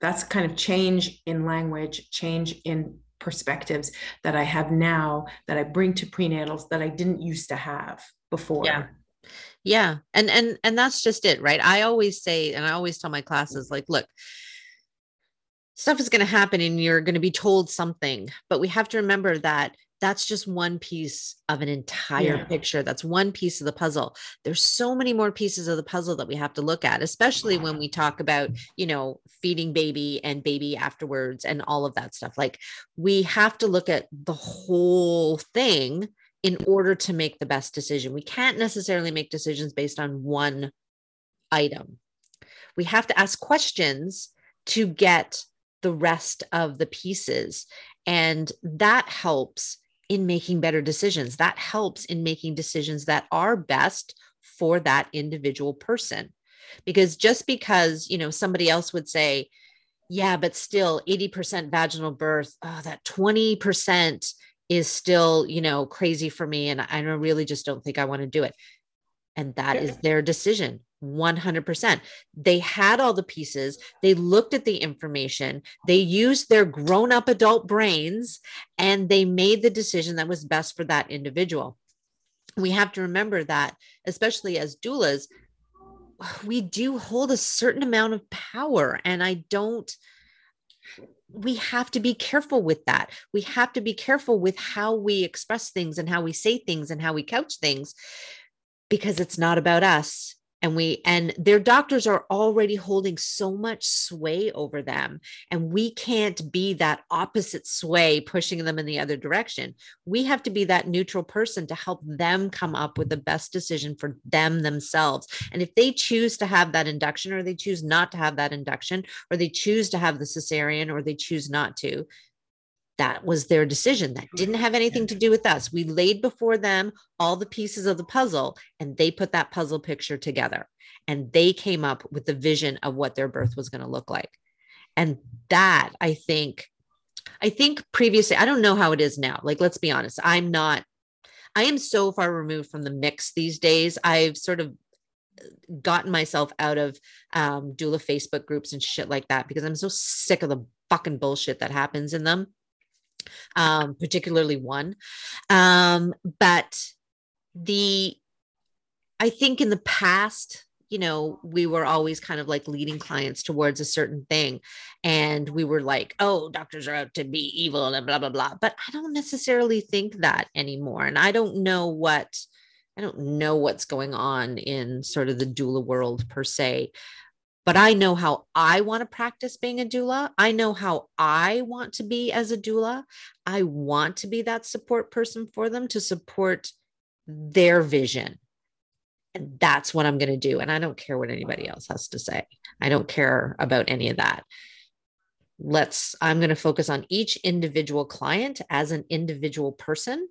that's kind of change in language, change in perspectives that I have now that I bring to prenatals that I didn't used to have before. Yeah. yeah and and and that's just it right i always say and i always tell my classes mm-hmm. like look stuff is going to happen and you're going to be told something but we have to remember that that's just one piece of an entire Yeah. picture that's one piece of the puzzle there's so many more pieces of the puzzle that we have to look at especially when we talk about you know feeding baby and baby afterwards and all of that stuff like we have to look at the whole thing in order to make the best decision. We can't necessarily make decisions based on one item. We have to ask questions to get the rest of the pieces. And that helps in making better decisions. That helps in making decisions that are best for that individual person. Because just because, you know, somebody else would say, yeah, but still 80% vaginal birth, oh, that 20% is still, you know, crazy for me. And I really just don't think I want to do it. And that is their decision. 100%. They had all the pieces. They looked at the information. They used their grown up adult brains and they made the decision that was best for that individual. We have to remember that, especially as doulas, we do hold a certain amount of power. And I don't, we have to be careful with that. We have to be careful with how we express things and how we say things and how we couch things because it's not about us and we and their doctors are already holding so much sway over them and we can't be that opposite sway pushing them in the other direction. We have to be that neutral person to help them come up with the best decision for them themselves. And if they choose to have that induction or they choose not to have that induction or they choose to have the cesarean or they choose not to that was their decision that didn't have anything to do with us. We laid before them all the pieces of the puzzle and they put that puzzle picture together and they came up with the vision of what their birth was going to look like. And that i think i think previously i don't know how it is now like let's be honest i'm not i am so far removed from the mix these days. I've sort of gotten myself out of um, doula facebook groups and shit like that because i'm so sick of the fucking bullshit that happens in them um, particularly one. Um, but the, I think in the past, you know, we were always kind of like leading clients towards a certain thing. And we were like, oh, doctors are out to be evil and blah, blah, blah. But I don't necessarily think that anymore. And I don't know what, I don't know what's going on in sort of the doula world per se but I know how I want to practice being a doula. I know how I want to be as a doula. I want to be that support person for them to support their vision. And that's what I'm going to do. And I don't care what anybody else has to say. I don't care about any of that. Let's, I'm going to focus on each individual client as an individual person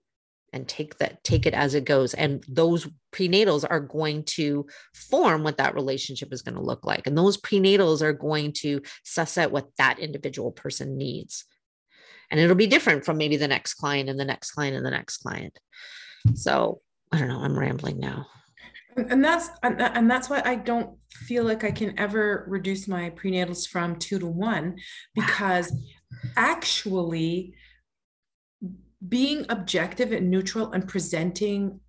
and take that take it as it goes. And those prenatals are going to form what that relationship is going to look like. And those prenatals are going to suss out what that individual person needs. And it'll be different from maybe the next client and the next client and the next client. So i don't know i'm rambling now. And, that's and, and that's why I don't feel like I can ever reduce my prenatals from two to one because actually being objective and neutral and presenting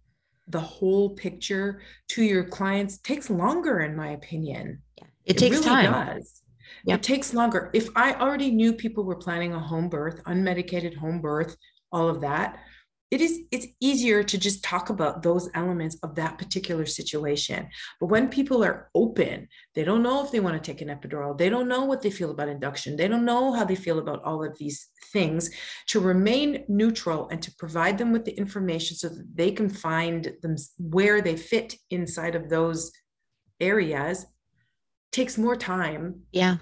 the whole picture to your clients takes longer in my opinion Yeah. It, takes really time. does. Yep. It takes longer. If I already knew people were planning a home birth, unmedicated home birth, all of that, it is it's easier to just talk about those elements of that particular situation. But when people are open, they don't know if they want to take an epidural. They don't know what they feel about induction. They don't know how they feel about all of these things. To remain neutral and to provide them with the information so that they can find them where they fit inside of those areas takes more time Yeah.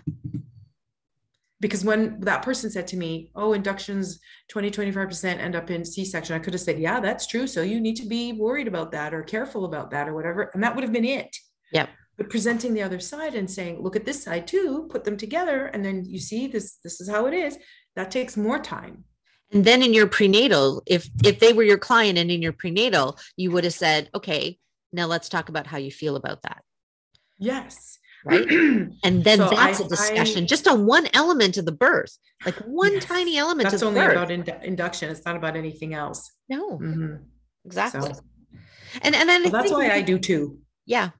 Because when that person said to me oh inductions 20 25% end up in c-section i could have said yeah that's true so you need to be worried about that or careful about that or whatever and that would have been it Yep. but presenting the other side and saying look at this side too put them together and then you see this this is how it is that takes more time And then in your prenatal, if if they were your client and in your prenatal, you would have said, okay, now let's talk about how you feel about that. yes Right. And then So that's I- a discussion I- just on one element of the birth, like one Yes. tiny element that's of the only birth. about indu- induction it's not about anything else no, Mhm. exactly. So- And and then well, that's think why i do too Yeah.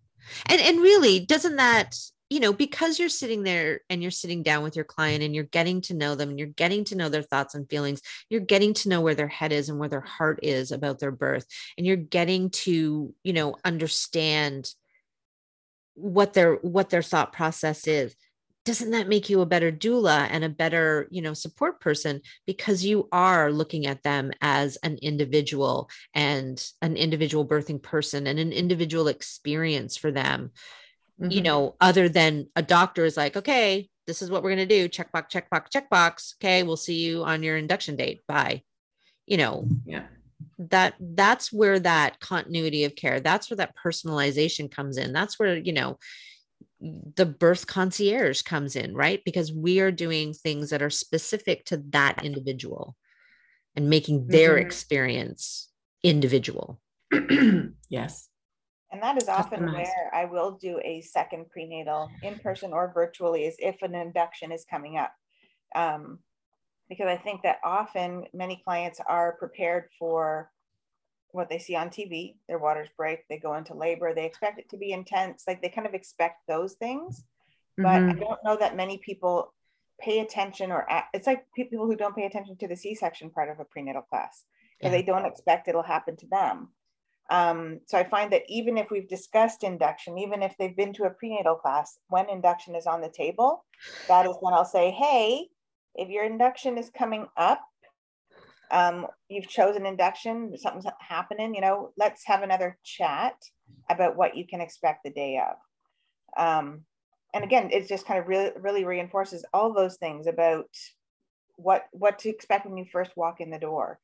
And and really, doesn't that, you know, because you're sitting there and you're sitting down with your client and you're getting to know them and you're getting to know their thoughts and feelings, you're getting to know where their head is and where their heart is about their birth. And you're getting to, you know, understand what their what their thought process is. Doesn't that make you a better doula and a better, you know, support person? Because you are looking at them as an individual and an individual birthing person and an individual experience for them. You Mhm. know other than a doctor is like okay this is what we're going to do. Check box check box check box. Okay we'll see you on your induction date. Bye. You know yeah that that's where that continuity of care that's where that personalization comes in. That's where you know the birth concierge comes in right? Because we are doing things that are specific to that individual and making their Mhm. experience individual. Yes. And that is often where I will do a second prenatal in person or virtually is if an induction is coming up. Um, because I think that often many clients are prepared for what they see on TV. Their waters break, they go into labor, they expect it to be intense. Like they kind of expect those things. But I Mhm. don't know that many people pay attention or it's like people who don't pay attention to the C-section part of a prenatal class because Yeah. they don't expect it'll happen to them. Um, so I find that even if we've discussed induction, even if they've been to a prenatal class, when induction is on the table, that is when I'll say, hey, if your induction is coming up, um, you've chosen induction, something's happening, you know, let's have another chat about what you can expect the day of. Um, and again, it just kind of really, really reinforces all those things about what what to expect when you first walk in the door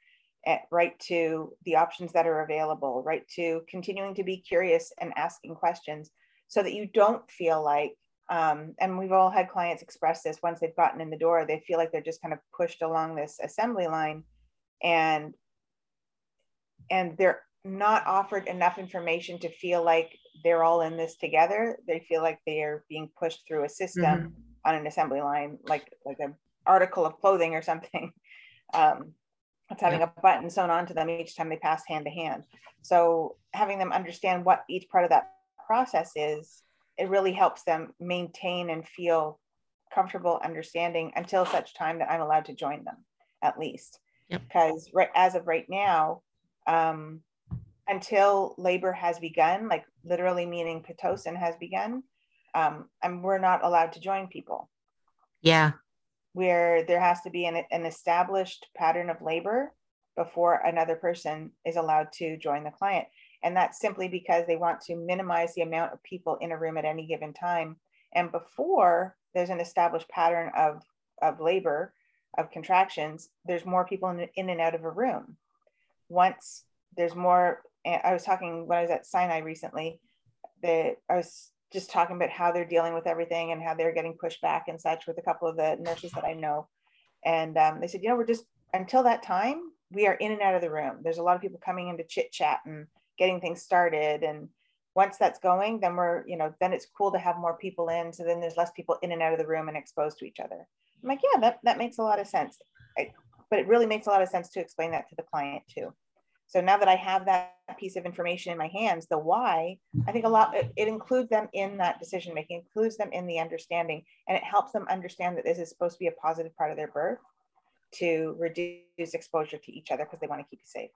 at, right to the options that are available, right to continuing to be curious and asking questions so that you don't feel like, um, and we've all had clients express this once they've gotten in the door, they feel like they're just kind of pushed along this assembly line and and they're not offered enough information to feel like they're all in this together. They feel like they are being pushed through a system on an assembly line, like like an article of clothing or something. Um, it's having a button sewn onto them each time they pass hand to hand. So having them understand what each part of that process is, it really helps them maintain and feel comfortable understanding until such time that I'm allowed to join them, at least. Yep. Because right as of right now, um, until labor has begun, like literally meaning pitocin has begun, um, and we're not allowed to join people yeah where there has to be an, an established pattern of labor before another person is allowed to join the client. And that's simply because they want to minimize the amount of people in a room at any given time. And before there's an established pattern of, of labor, of contractions, there's more people in, in and out of a room. Once there's more, I was talking when I was at Sinai recently, that I was just talking about how they're dealing with everything and how they're getting pushed back and such with a couple of the nurses that I know. And um, they said, you know, we're just until that time, we are in and out of the room. There's a lot of people coming in to chit chat and getting things started. And once that's going, then we're, you know, then it's cool to have more people in. So then there's less people in and out of the room and exposed to each other. I'm like, yeah, that, that makes a lot of sense. I, but it really makes a lot of sense to explain that to the client too. So now that I have that piece of information in my hands, the why, I think a lot, it, it includes them in that decision making, includes them in the understanding, and it helps them understand that this is supposed to be a positive part of their birth to reduce exposure to each other because they want to keep you safe.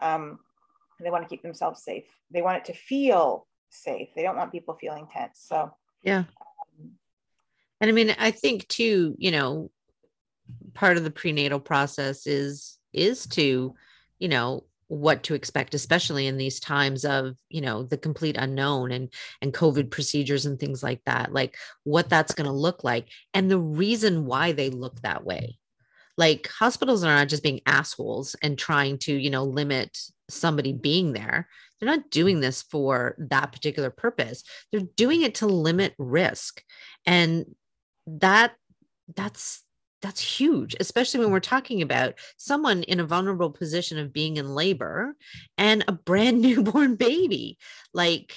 Um, they want to keep themselves safe. They want it to feel safe. They don't want people feeling tense. So, yeah. And I mean, I think too, you know, part of the prenatal process is is to, you know, what to expect especially in these times of you know the complete unknown and and covid procedures and things like that like what that's going to look like and the reason why they look that way like hospitals are not just being assholes and trying to you know limit somebody being there they're not doing this for that particular purpose they're doing it to limit risk and that that's that's huge, especially when we're talking about someone in a vulnerable position of being in labor and a brand newborn baby. Like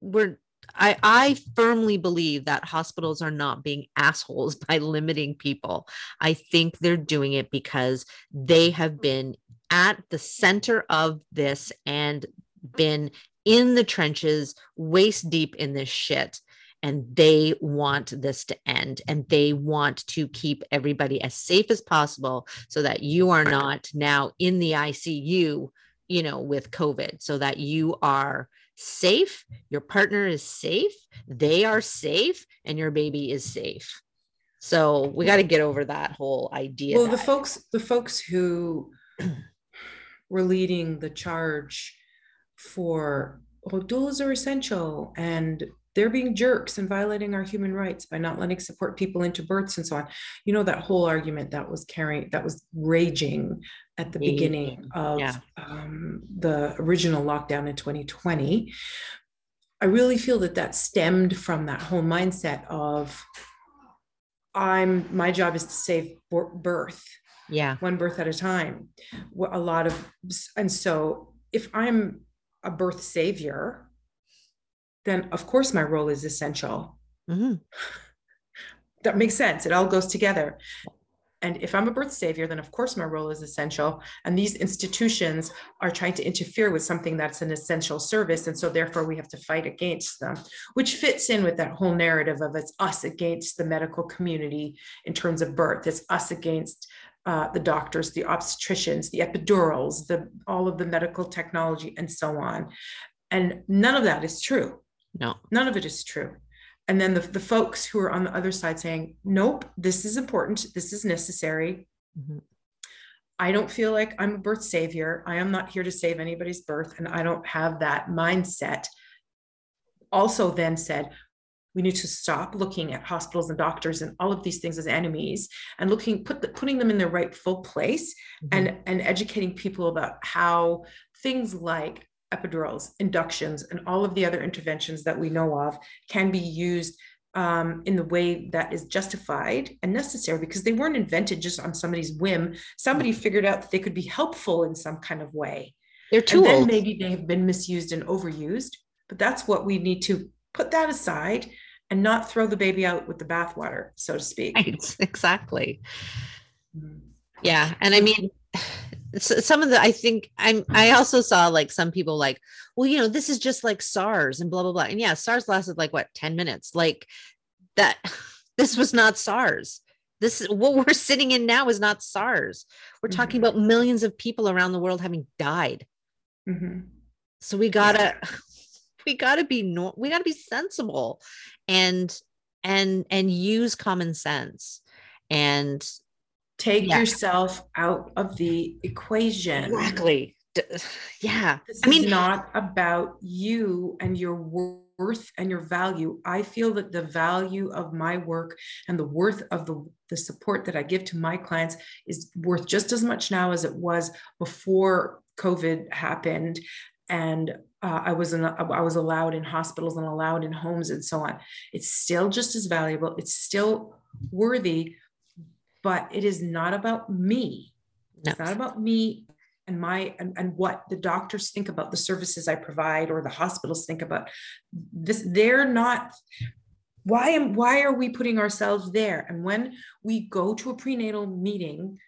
we're I, I firmly believe that hospitals are not being assholes by limiting people. I think they're doing it because they have been at the center of this and been in the trenches, waist deep in this shit and they want this to end and they want to keep everybody as safe as possible so that you are not now in the ICU, you know, with COVID, so that you are safe, your partner is safe, they are safe, and your baby is safe. So we got to get over that whole idea. Well, the folks, the folks who were leading the charge for oh, doulas are essential and they're being jerks and violating our human rights by not letting support people into births and so on. You know, that whole argument that was carrying, that was raging at the beginning of Yeah. um, the original lockdown in 2020. I really feel that that stemmed from that whole mindset of I'm my job is to save birth yeah. one birth at a time. A lot of, and so if I'm a birth savior, then of course my role is essential. Mhm. That makes sense. It all goes together. And if I'm a birth savior, then of course my role is essential. And these institutions are trying to interfere with something that's an essential service. And so therefore we have to fight against them, which fits in with that whole narrative of it's us against the medical community in terms of birth. It's us against uh, the doctors, the obstetricians, the epidurals, the all of the medical technology, and so on. And none of that is true. No. None of it is true. And then the, the folks who are on the other side saying, nope, this is important, this is necessary. Mhm. I don't feel like I'm a birth savior. I am not here to save anybody's birth, and I don't have that mindset. Also, then said, we need to stop looking at hospitals and doctors and all of these things as enemies and looking put the, putting them in their rightful place and and educating people about how things like epidurals inductions and all of the other interventions that we know of can be used um, in the way that is justified and necessary because they weren't invented just on somebody's whim. Somebody figured out that they could be helpful in some kind of way. They're and tools. then maybe they have been misused and overused but that's what we need to put that aside and not throw the baby out with the bathwater so to speak Right. Exactly. Mhm. Yeah. And I mean, some of the, I think I'm, I also saw like some people like, well, you know, this is just like SARS and blah, blah, blah. And yeah, SARS lasted like what, 10 minutes? Like that, this was not SARS. This what we're sitting in now is not SARS. We're talking Mhm. about millions of people around the world having died. Mhm. So we gotta, we gotta be, no, we gotta be sensible and, and, and use common sense and take Yeah. yourself out of the equation exactly yeah This I mean- not about you and your worth and your value. I feel that the value of my work and the worth of the, the support that I give to my clients is worth just as much now as it was before COVID happened. And uh, I was in, I was allowed in hospitals and allowed in homes and so on. It's still just as valuable. It's still worthy, but it is not about me. no. It's not about me and my and, and what the doctors think about the services I provide or the hospitals think about this. They're not. Why am why are we putting ourselves there? And when we go to a prenatal meeting,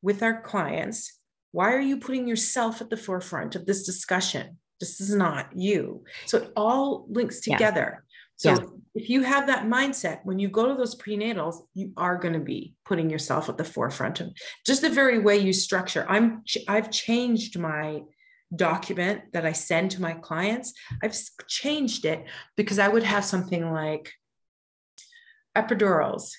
with our clients why are you putting yourself at the forefront of this discussion this is not you. So it all links Yeah. together. So Yeah. if you have that mindset when you go to those prenatals you are going to be putting yourself at the forefront of just the very way you structure. I'm i've changed my document that i send to my clients. I've changed it because i would have something like epidurals.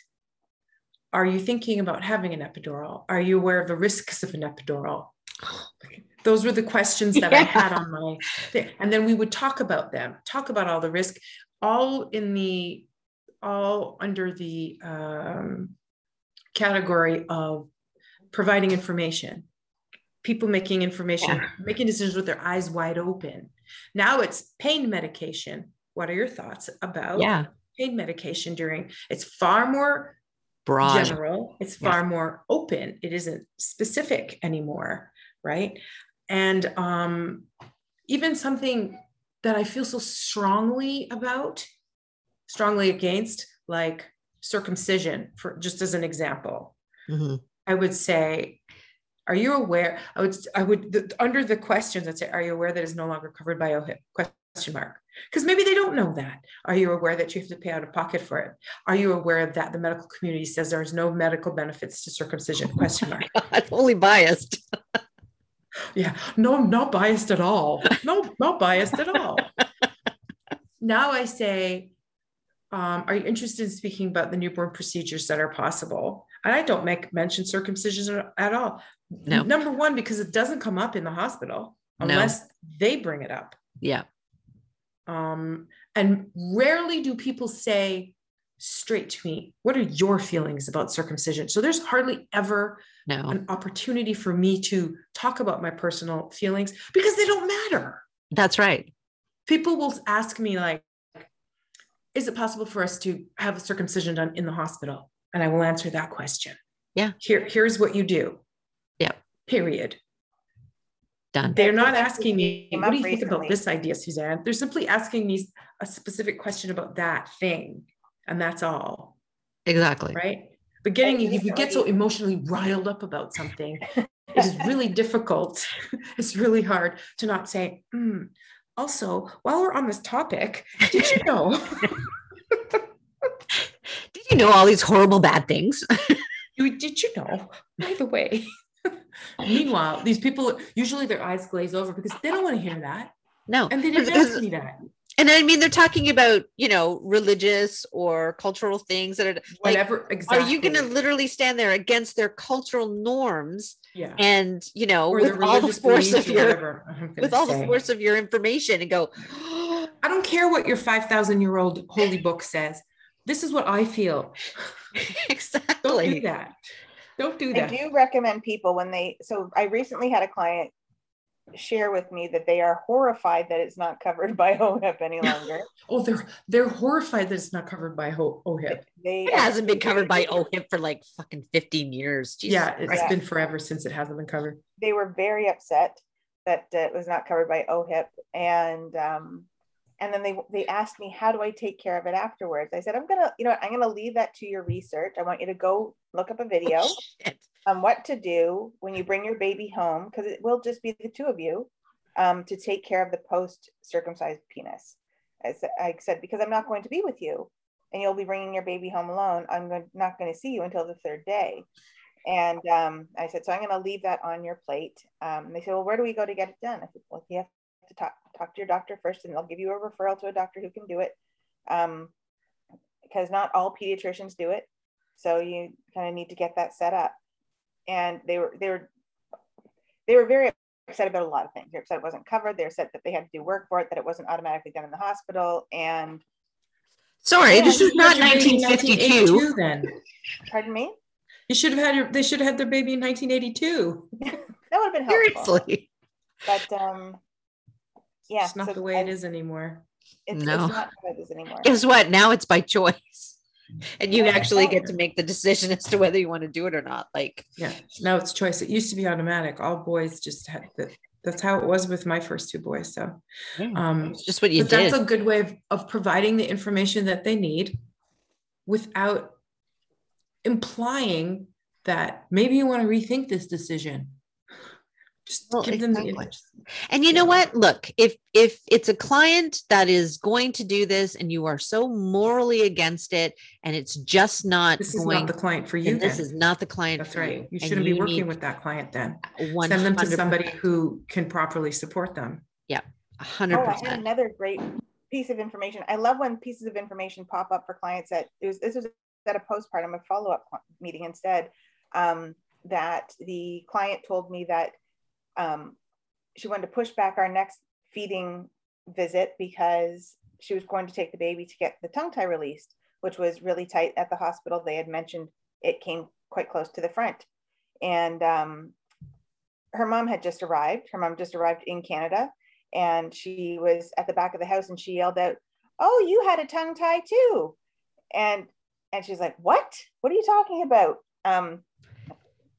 Are you thinking about having an epidural? Are you aware of the risks of an epidural those were the questions that i had on my thing. And then we would talk about them talk about all the risk all in the all under the um, category of providing information. People making information making decisions with their eyes wide open. Now it's pain medication. What are your thoughts about Yeah. pain medication during it's far more Broad. general it's Yeah. far more open. It isn't specific anymore right and um even something that i feel so strongly about strongly against like circumcision for just as an example. Mhm. i would say are you aware i would i would the, under the questions i'd say are you aware that it's no longer covered by ohip question mark? Because maybe they don't know that. Are you aware that you have to pay out of pocket for it? Are you aware that the medical community says there's no medical benefits to circumcision question mark? I'm only biased. yeah no i'm not biased at all no not biased at all now i say um, are you interested in speaking about the newborn procedures that are possible and i don't make mention circumcision at all No. number one because it doesn't come up in the hospital No. unless they bring it up Yeah. um, and rarely do people say straight to me what are your feelings about circumcision so there's hardly ever No. an opportunity for me to talk about my personal feelings because they don't matter. That's right. People will ask me like, is it possible for us to have a circumcision done in the hospital? And I will answer that question. Yeah. Here, here's what you do. Yep. Period. Done. They're not asking me, what do up you think about this idea, Suzanne? They're simply asking me a specific question about that thing. And that's all, Exactly. right? But getting, if you get so emotionally riled up about something, it is really difficult. It's really hard to not say, "Hmm, also, while we're on this topic, did you know? Did you know all these horrible bad things? you- did you know, by the way? Meanwhile, these people usually their eyes glaze over because they don't want to hear that. No. And they didn't Because- ask me that. And I mean, they're talking about, you know, religious or cultural things that are like, Whatever exactly. are you going to literally stand there against their cultural norms yeah. and, you know, Or with all the religious force of your, whatever I'm gonna with all the force of your information and go, I don't care what your 5,000 year old holy book says. This is what I feel. Exactly. Don't do that. Don't do that. I do recommend people when they, so I recently had a client share with me that they are horrified that it's not covered by OHIP any longer. Oh, they're they're horrified that it's not covered by Ho- OHIP. They It hasn't been covered by OHIP for like fucking 15 years. Jesus Yeah, it's Christ. been forever since it hasn't been covered. they were very upset that uh, it was not covered by OHIP, and um, and then they they asked me how do I take care of it afterwards. I said I'm gonna you know I'm gonna leave that to your research. I want you to go look up a video Shit. On what to do when you bring your baby home because it will just be the two of you um, to take care of the post circumcised penis. I said, I said because I'm not going to be with you, and you'll be bringing your baby home alone. I'm not going to see you until the third day. And um, I said, so I'm going to leave that on your plate. Um, they said, well, where do we go to get it done? I said, well, you have to talk, talk to your doctor first, and they'll give you a referral to a doctor who can do it. Um, because not all pediatricians do it, so you kind of need to get that set up. And they were they were they were very upset about a lot of things. They're upset it wasn't covered. They're upset that they had to do work for it, that it wasn't automatically done in the hospital. And Sorry, Yeah, this is not had your baby in 1952. 1982 Then pardon me, you should have had your. They should have had their baby in 1982. that would have been helpful. Seriously. But um, yeah, it's not so the way I- it is anymore. It's, No. it's not how it is anymore. Guess what? Now it's by choice. And you actually get to make the decision as to whether you want to do it or not. Like, Yeah, now it's choice. It used to be automatic. All boys just had the. That's how it was with my first two boys. So, um, it's just what you but did. that's a good way of, of providing the information that they need without implying that maybe you want to rethink this decision. Just Well, give them the exactly. just- And you know what? Look, if if it's a client that is going to do this and you are so morally against it and it's just not This is going not the client for you. this is not the client That's for right. you. You shouldn't be you working with that client then. 100%, Send them to somebody who can properly support them. Yeah. 100%. Oh, I had another great piece of information. I love when pieces of information pop up for clients that it was this was at a postpartum, a follow-up meeting instead. Um, that the client told me that um, she wanted to push back our next feeding visit because she was going to take the baby to get the tongue tie released, which was really tight at the hospital. They had mentioned it came quite close to the front, and um, her mom had just arrived. Her mom just arrived in Canada and she was at the back of the house and she yelled out oh you had a tongue tie too and and she's like what what are you talking about um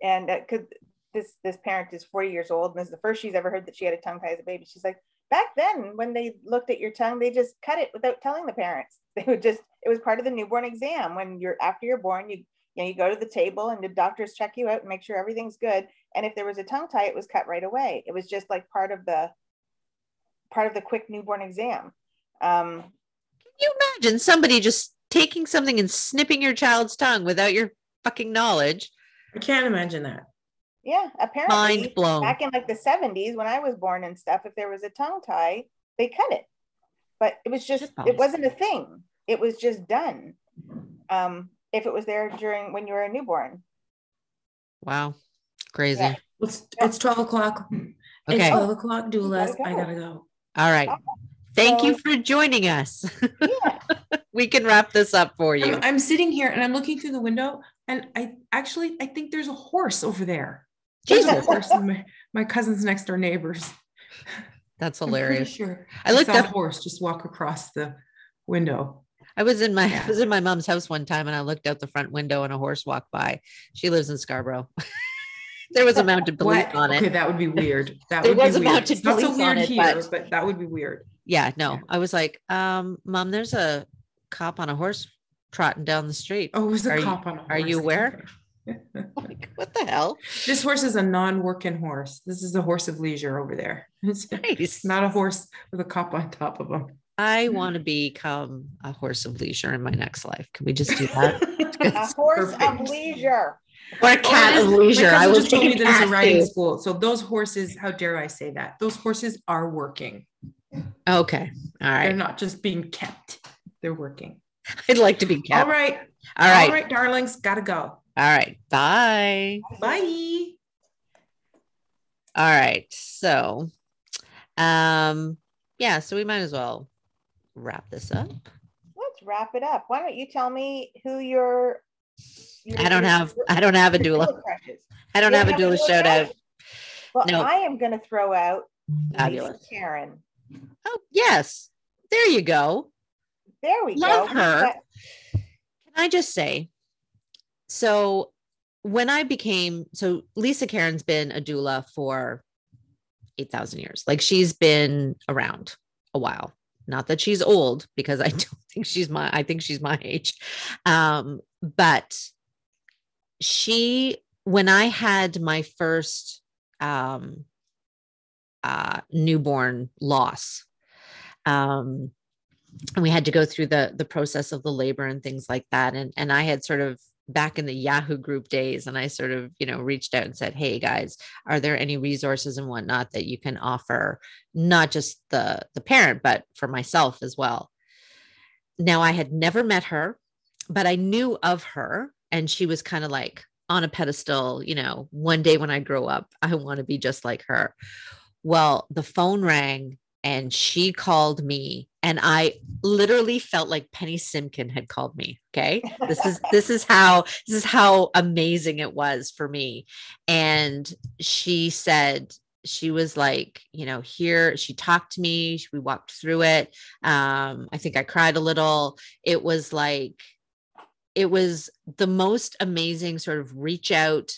and because this this parent is 40 years old and this is the first she's ever heard that she had a tongue tie as a baby she's like back then when they looked at your tongue they just cut it without telling the parents they would just it was part of the newborn exam when you're after you're born you you know you go to the table and the doctors check you out and make sure everything's good and if there was a tongue tie it was cut right away it was just like part of the part of the quick newborn exam. Um, Can you imagine somebody just taking something and snipping your child's tongue without your fucking knowledge? I can't imagine that. Yeah, apparently Mind blown. back in like the 70s when I was born and stuff, if there was a tongue tie, they cut it. But it was just, Shitballs. it wasn't a thing. It was just done. Um, if it was there during when you were a newborn. Wow. Crazy. Yeah. It's, it's 12 o'clock. It's Okay. 12 o'clock, doulas. gotta I gotta go. All right. Thank you for joining us. Yeah. we can wrap this up for you. I'm, I'm sitting here and I'm looking through the window and I actually, I think there's a horse over there. Jesus. my, my cousin's next door neighbors. That's hilarious. Sure. I looked up- horse just walk across the window. I was in my Yeah. I was in my mom's house one time and I looked out the front window and a horse walked by. She lives in Scarborough. there was a mounted police What? on it. Okay, that would be weird. That There would was be a weird. mounted not so police on weird it, here, but- but that would be weird. Yeah, no. Yeah. I was like, um, mom, there's a cop on a horse trotting down the street. Oh, it was a Are you- cop on a horse. are you aware? Like, what the hell? this horse is a non-working horse. This is a horse of leisure over there. It's Nice. not a horse with a cop on top of him. I want to become a horse of leisure in my next life. Can we just do that? A It's horse of leisure. or a cat Oh, of leisure. I cousin will just told me a that it's a riding too. school. So those horses, how dare I say that? Those horses are working. Okay. All They're not just being kept. They're working. I'd like to be kept. All right. All right. All right, darlings. Gotta go. All right. Bye. Bye. All right. So, um, yeah, so we might as well wrap this up. Let's wrap it up. Why don't you tell me who your, your I don't your- have I don't have a your doula. doula crushes? I don't You have a doula shout out. Well, No. I am going to throw out Lisa Fabulous. Karen. Oh, yes. There you go. There we Love go. her. That- Can I just say, so when I became so Lisa Karen's been a doula for 8,000 years. Like she's been around a while. Not that she's old because I don't think she's my I think she's my age. Um but she when I had my first um uh newborn loss um and we had to go through the the process of the labor and things like that and and i had sort of back in the yahoo group days and i sort of you know reached out and said hey guys are there any resources and whatnot that you can offer not just the the parent but for myself as well? Now i had never met her but i knew of her and she was kind of like on a pedestal you know one day when i grow up i want to be just like her. Well the phone rang and she called me and i literally felt like penny simkin had called me okay? This is this is how this is how amazing it was for me. And she said she was like you know here she talked to me we walked through it. Um i think i cried a little. It was like it was the most amazing sort of reach out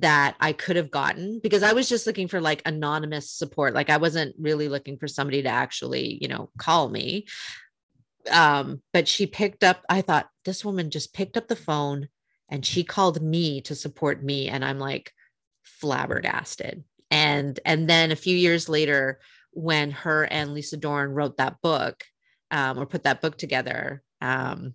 that I could have gotten because I was just looking for like anonymous support. Like I wasn't really looking for somebody to actually, you know, call me. Um, but she picked up, I thought this woman just picked up the phone and she called me to support me and i'm like flabbergasted and and then a few years later when her and lisa Doran wrote that book um, or put that book together um,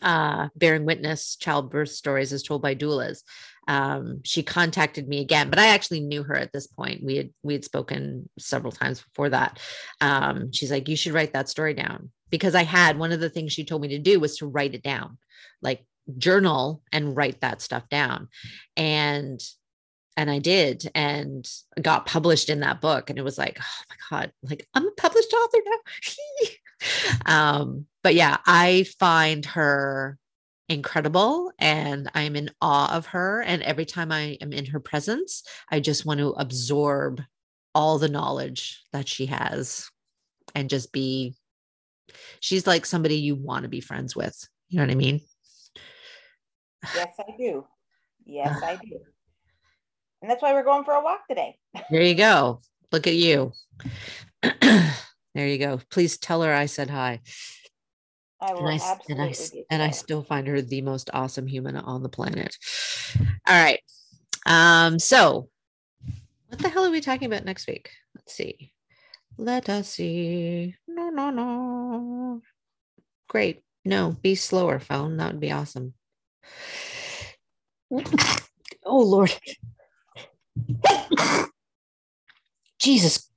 uh, bearing witness childbirth stories as told by doulas um, she contacted me again but i actually knew her at this point. We had we had spoken several times before that. Um, she's like you should write that story down. Because i had one of the things she told me to do was to write it down like journal and write that stuff down. And and I did and got published in that book and it was like oh my god like I'm a published author now? Um but yeah I find her incredible and I'm in awe of her and every time I am in her presence I just want to absorb all the knowledge that she has and just be she's like somebody you want to be friends with you know what I mean Yes, I do. Yes, I do. And that's why we're going for a walk today. There you go. Look at you. there you go. Please tell her I said hi. I will And I, absolutely and, I, and I still find her the most awesome human on the planet. All right. Um, so what the hell are we talking about next week? Let's see. Let us see. No, no, no. Great. No, be slower, phone. That would be awesome. Oh Lord. Jesus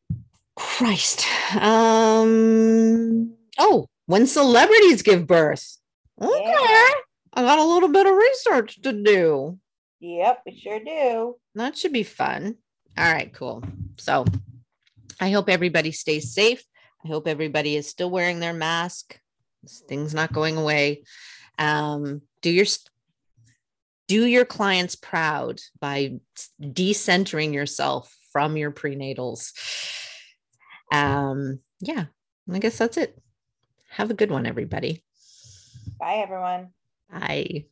Christ. Um oh, when celebrities give birth. Okay. Yeah. I got a little bit of research to do. Yep, we sure do. That should be fun. All right, cool. So I hope everybody stays safe. I hope everybody is still wearing their mask. This thing's not going away. Um, do your do your clients proud by decentering yourself from your prenatals. Um, yeah, I guess that's it. Have a good one, everybody. Bye, everyone. Bye.